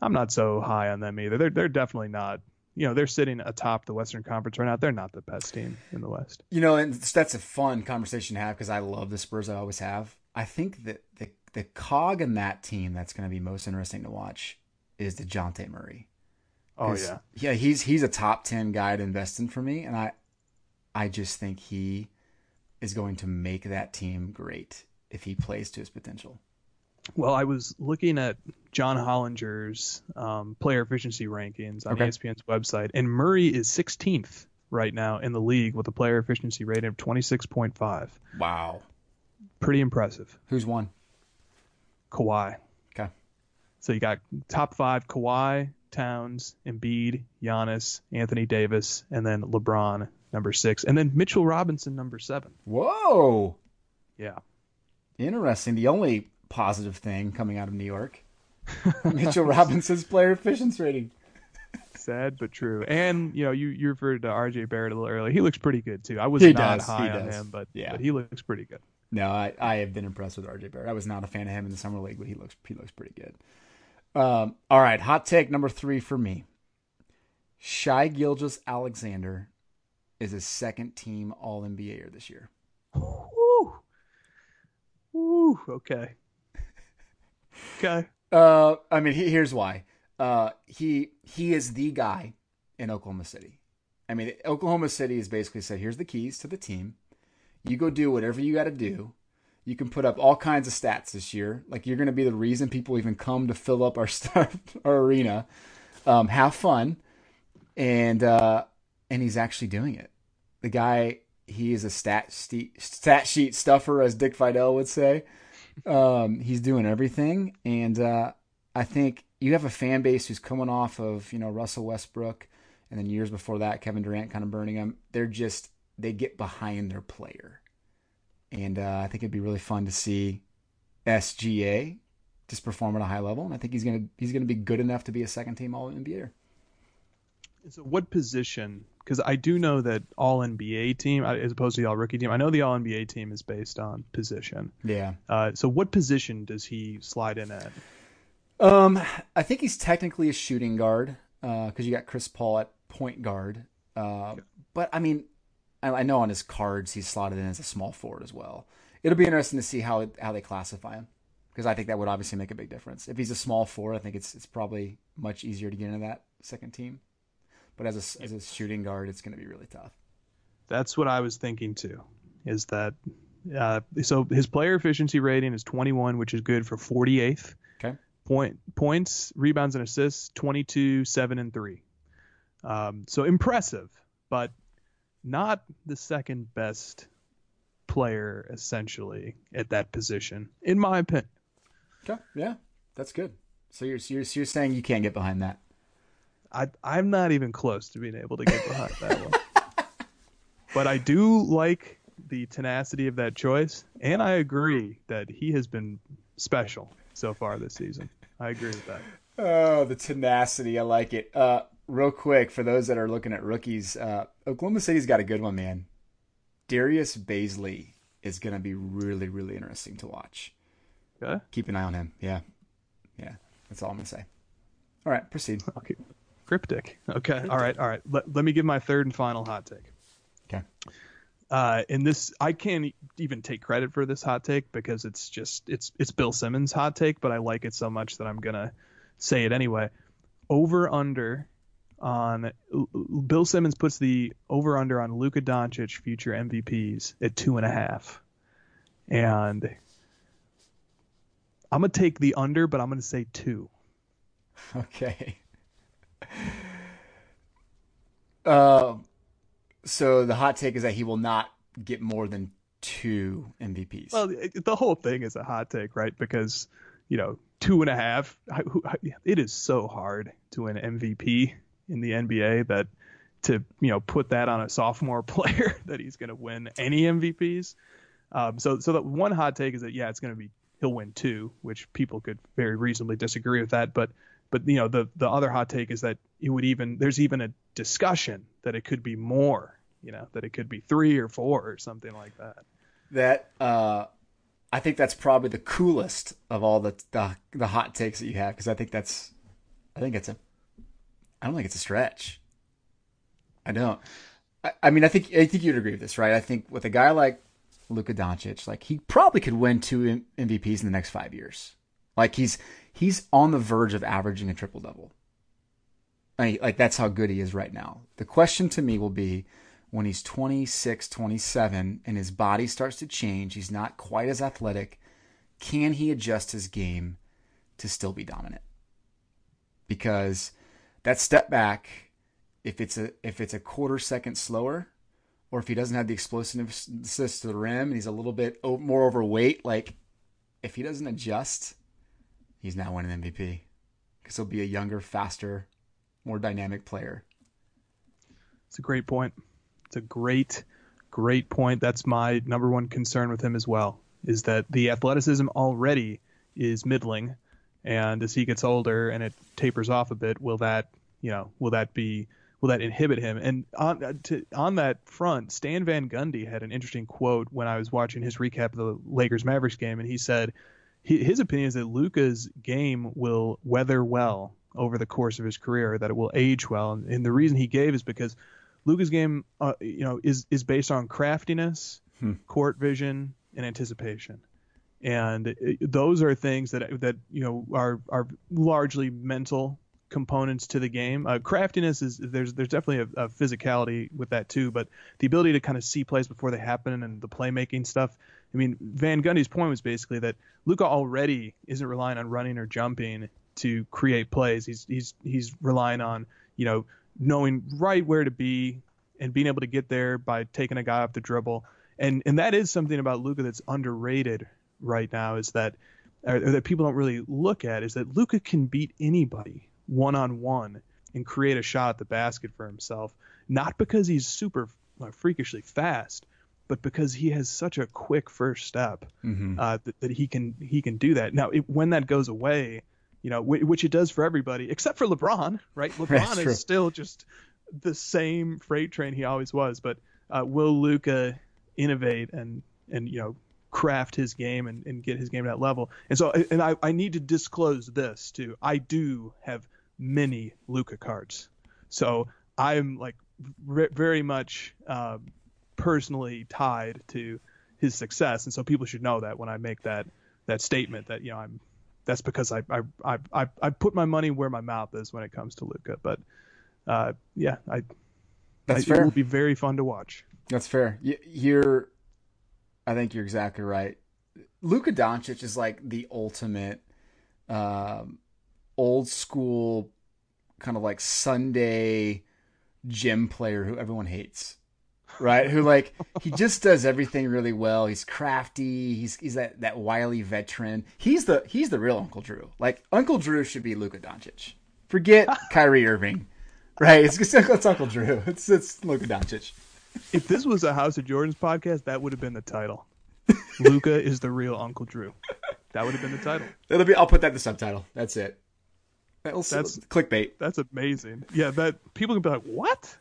I'm not so high on them either. They're they're definitely not. You know, they're sitting atop the Western Conference right now. They're not the best team in the West. You know, and that's a fun conversation to have because I love the Spurs. I always have. I think that the the cog in that team that's going to be most interesting to watch is the Dejounte Murray. Oh yeah, yeah. He's he's a top ten guy to invest in for me, and I I just think he is going to make that team great if he plays to his potential. Well, I was looking at John Hollinger's um, player efficiency rankings on okay. ESPN's website, and Murray is 16th right now in the league with a player efficiency rating of 26.5. Wow. Pretty impressive. Who's one? Kawhi. Okay. So you got top five Kawhi, Towns, Embiid, Giannis, Anthony Davis, and then LeBron number six, and then Mitchell Robinson number seven. Whoa. Yeah. Interesting. The only positive thing coming out of New York. Mitchell Robinson's player efficiency rating. Sad but true. And you know, you, you referred to RJ Barrett a little earlier. He looks pretty good too. I was he not does, high on him, but yeah, but he looks pretty good. No, I, I have been impressed with RJ Barrett. I was not a fan of him in the summer league, but he looks he looks pretty good. Um, all right, hot take number three for me. Shai Gilgeous-Alexander is a second team All NBAer this year. Woo. Woo. Okay. okay. Uh, I mean, he, here's why. Uh, he he is the guy in Oklahoma City. I mean, Oklahoma City has basically said, "Here's the keys to the team. You go do whatever you got to do. You can put up all kinds of stats this year. Like you're going to be the reason people even come to fill up our stuff, our arena. Um, have fun, and uh, and he's actually doing it. The guy, he is a stat sheet, stat sheet stuffer, as Dick Vitale would say. Um, he's doing everything, and uh, I think you have a fan base who's coming off of you know Russell Westbrook, and then years before that, Kevin Durant kind of burning them. They're just they get behind their player, and uh, I think it'd be really fun to see SGA just perform at a high level, and I think he's gonna he's gonna be good enough to be a second team All NBA. So, what position? Because I do know that All NBA team, as opposed to the All Rookie team, I know the All NBA team is based on position. Yeah. Uh, so, what position does he slide in at? Um, I think he's technically a shooting guard because uh, you got Chris Paul at point guard. Uh, but I mean, I, I, know on his cards he's slotted in as a small forward as well. It'll be interesting to see how how they classify him because I think that would obviously make a big difference. If he's a small forward, I think it's it's probably much easier to get into that second team. But as a, as a shooting guard, it's going to be really tough. That's what I was thinking too. Is that uh, so? His player efficiency rating is 21, which is good for 48th. Okay. Point points, rebounds, and assists 22, seven, and three. Um, so impressive, but not the second best player essentially at that position, in my opinion. Okay. Yeah, that's good. So you're you're, you're saying you can't get behind that. I I'm not even close to being able to get behind that one. But I do like the tenacity of that choice, and I agree that he has been special so far this season. I agree with that. Oh, the tenacity! I like it. Uh, real quick for those that are looking at rookies, uh, Oklahoma City's got a good one, man. Darius Bazley is going to be really, really interesting to watch. Okay. Keep an eye on him. Yeah, yeah. That's all I'm going to say. All right, proceed. Okay. Cryptic. Okay. Cryptic. All right. All right. Let, let me give my third and final hot take. Okay. Uh, and this, I can't even take credit for this hot take because it's just it's it's Bill Simmons' hot take, but I like it so much that I'm gonna say it anyway. Over under on Bill Simmons puts the over under on Luka Doncic future MVPs at two and a half, and I'm gonna take the under, but I'm gonna say two. Okay. Uh, so the hot take is that he will not get more than two MVPs. Well, the whole thing is a hot take, right? Because you know, two and a half. It is so hard to win MVP in the NBA that to you know put that on a sophomore player that he's going to win any MVPs. Um, so so the one hot take is that yeah, it's going to be he'll win two, which people could very reasonably disagree with that. But but you know the the other hot take is that it would even there's even a discussion that it could be more. You know that it could be three or four or something like that. That uh, I think that's probably the coolest of all the the, the hot takes that you have because I think that's I think it's a I don't think it's a stretch. I don't. I, I mean, I think I think you'd agree with this, right? I think with a guy like Luka Doncic, like he probably could win two MVPs in the next five years. Like he's he's on the verge of averaging a triple double. I mean, like that's how good he is right now. The question to me will be when he's 26, 27 and his body starts to change, he's not quite as athletic, can he adjust his game to still be dominant? Because that step back if it's a if it's a quarter second slower or if he doesn't have the explosiveness to the rim and he's a little bit more overweight, like if he doesn't adjust, he's not winning MVP because he'll be a younger, faster, more dynamic player. It's a great point. It's a great, great point. That's my number one concern with him as well. Is that the athleticism already is middling, and as he gets older and it tapers off a bit, will that you know will that be will that inhibit him? And on uh, to, on that front, Stan Van Gundy had an interesting quote when I was watching his recap of the Lakers Mavericks game, and he said he, his opinion is that Luka's game will weather well over the course of his career, that it will age well, and, and the reason he gave is because Luka's game, uh, you know, is is based on craftiness, hmm. court vision, and anticipation and those are things that that you know are are largely mental components to the game. Uh, craftiness is there's there's definitely a, a, physicality with that too, but the ability to kind of see plays before they happen and the playmaking stuff. I mean, Van Gundy's point was basically that Luka already isn't relying on running or jumping to create plays. He's he's he's relying on you know knowing right where to be and being able to get there by taking a guy off the dribble. And and that is something about Luka that's underrated right now is that or that people don't really look at is that Luka can beat anybody one on one and create a shot at the basket for himself, not because he's super freakishly fast, but because he has such a quick first step mm-hmm. uh, that, that, he can he can do that. Now, it, when that goes away, you know, w- which it does for everybody except for LeBron, right? LeBron is still just the same freight train he always was. But uh, will Luka innovate and and you know craft his game and, and get his game to that level? And so, and I, I need to disclose this too. I do have many Luka cards. So I'm like re- very much uh, personally tied to his success, and so people should know that when I make that that statement that you know I'm that's because I I I I, I put my money where my mouth is when it comes to Luka. But uh, yeah, I that's I, fair. It will be very fun to watch. That's fair. You're, I think you're exactly right. Luka Doncic is like the ultimate um, old school kind of like Sunday gym player who everyone hates. Right? who like he just does everything really well. He's crafty. He's he's that, that wily veteran. He's the he's the real Uncle Drew. Like Uncle Drew should be Luka Doncic. Forget Kyrie Irving. Right? It's, it's, it's Uncle Drew. It's it's Luka Doncic. If this was a House of Jordans podcast, that would have been the title. Luka is the real Uncle Drew. That would have been the title. That'll be. I'll put that in the subtitle. That's it. That'll, that's clickbait. That's amazing. Yeah, that people can be like, "What?"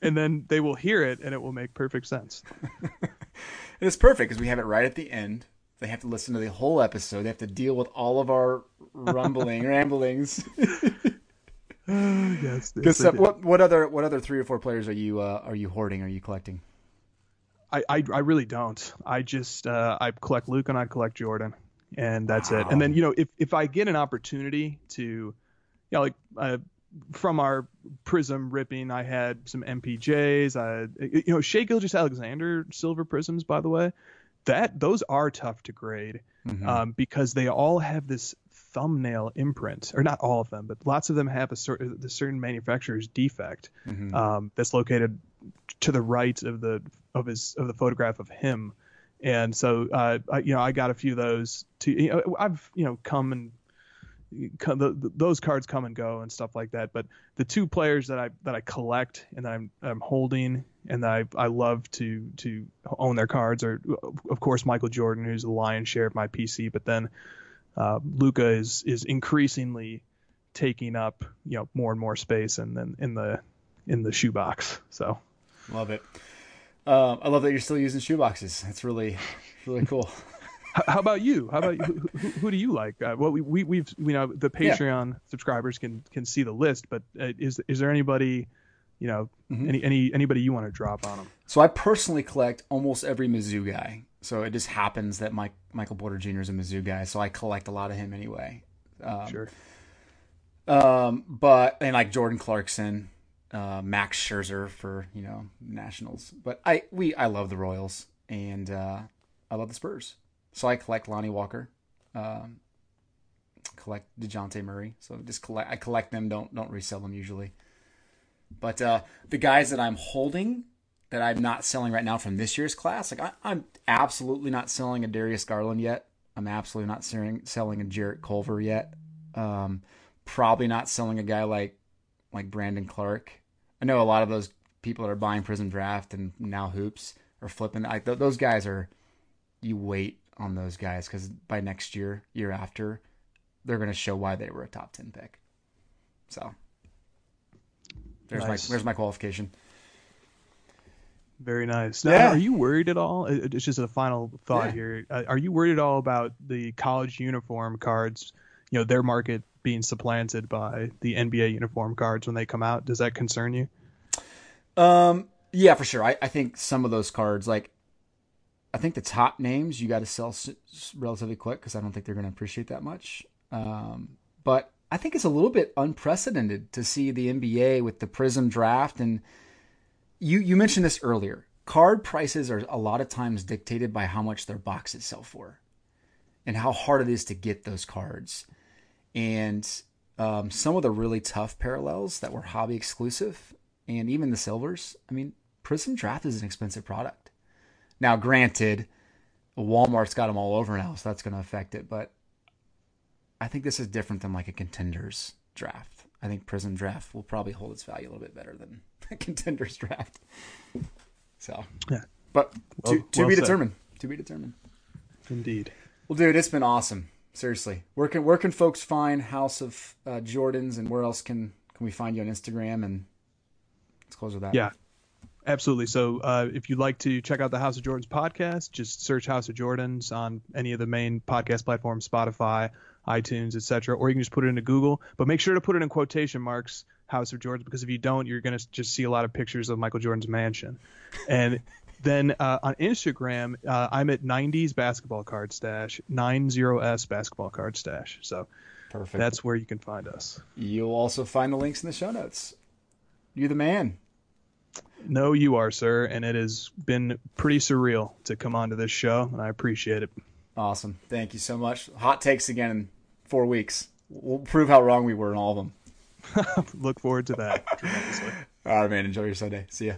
and then they will hear it, and it will make perfect sense. and it's perfect because we have it right at the end. They have to listen to the whole episode. They have to deal with all of our rumbling, ramblings. yes. yes what what other what other three or four players are you uh, are you hoarding? Are you collecting? I, I, I really don't. I just uh, I collect Luke and I collect Jordan, and that's wow. it. And then you know if if I get an opportunity to, you know, like uh, from our Prizm ripping, I had some MPJs. I you know Shai Gilgeous-Alexander silver Prizms, by the way, that those are tough to grade mm-hmm. um, because they all have this thumbnail imprint, or not all of them, but lots of them have a certain the certain manufacturer's defect mm-hmm. um, that's located to the right of the of his of the photograph of him. And so, uh, I, you know, I got a few of those. To you know, I've you know come and those cards come and go and stuff like that. But the two players that I that I collect and that I'm I'm holding and that I I love to to own their cards are of course Michael Jordan, who's the lion's share of my PC, but then uh, Luka is is increasingly taking up you know more and more space and then in the in the shoebox. So love it. Um, I love that you're still using shoeboxes. That's really really cool. How about you? How about you? Who, who, do you like? Uh, well, we, we we've you know the Patreon yeah. subscribers can can see the list, but uh, is is there anybody, you know, mm-hmm. any any anybody you want to drop on them? So I personally collect almost every Mizzou guy. So it just happens that Mike Michael Porter Jr. is a Mizzou guy, so I collect a lot of him anyway. Um, sure. Um, but and like Jordan Clarkson, uh, Max Scherzer for you know Nationals. But I we I love the Royals and uh, I love the Spurs. So I collect Lonnie Walker, um, collect Dejounte Murray. So just collect. I collect them. Don't don't resell them usually. But uh, the guys that I'm holding that I'm not selling right now from this year's class, like I, am absolutely not selling a Darius Garland yet. I'm absolutely not selling selling a Jarrett Culver yet. Um, probably not selling a guy like like Brandon Clarke. I know a lot of those people that are buying Prizm Draft and now hoops are flipping. Like th- those guys are. You wait on those guys because by next year, year after, they're going to show why they were a top ten pick. So there's nice. my there's my qualification. Very nice. Now, yeah. Are you worried at all? It's just a final thought yeah. here. Uh, are you worried at all about the college uniform cards? You know, their market being supplanted by the NBA uniform cards when they come out. Does that concern you? Um. Yeah, for sure. I, I think some of those cards, like I think the top names you got to sell relatively quick because I don't think they're going to appreciate that much. Um, but I think it's a little bit unprecedented to see the NBA with the Prizm Draft, and you you mentioned this earlier. Card prices are a lot of times dictated by how much their boxes sell for, and how hard it is to get those cards. And um, some of the really tough parallels that were hobby exclusive, and even the silvers. I mean, Prizm Draft is an expensive product now, granted, Walmart's got them all over now, so that's going to affect it. But I think this is different than like a contenders draft. I think Prizm Draft will probably hold its value a little bit better than a contenders draft. So, yeah. But well, to, to well be said. determined. To be determined. Indeed. Well, dude, it's been awesome. Seriously, where can where can folks find House of uh, Jordans, and where else can can we find you on Instagram? And let's close with that. Yeah, Absolutely. So, uh, if you'd like to check out the House of Jordans podcast, just search House of Jordans on any of the main podcast platforms, Spotify, iTunes, etc., or you can just put it into Google. But make sure to put it in quotation marks, House of Jordan because if you don't, you're going to just see a lot of pictures of Michael Jordan's mansion. And then uh, on Instagram, uh, I'm at 90s basketball card stash, 90s basketball card stash. So, perfect. That's where you can find us. You'll also find the links in the show notes. You're the man. No, you are, sir, and it has been pretty surreal to come onto this show, and I appreciate it. Awesome. Thank you so much. Hot takes again in four weeks. We'll prove how wrong we were in all of them. Look forward to that. all right, man. Enjoy your Sunday. See ya.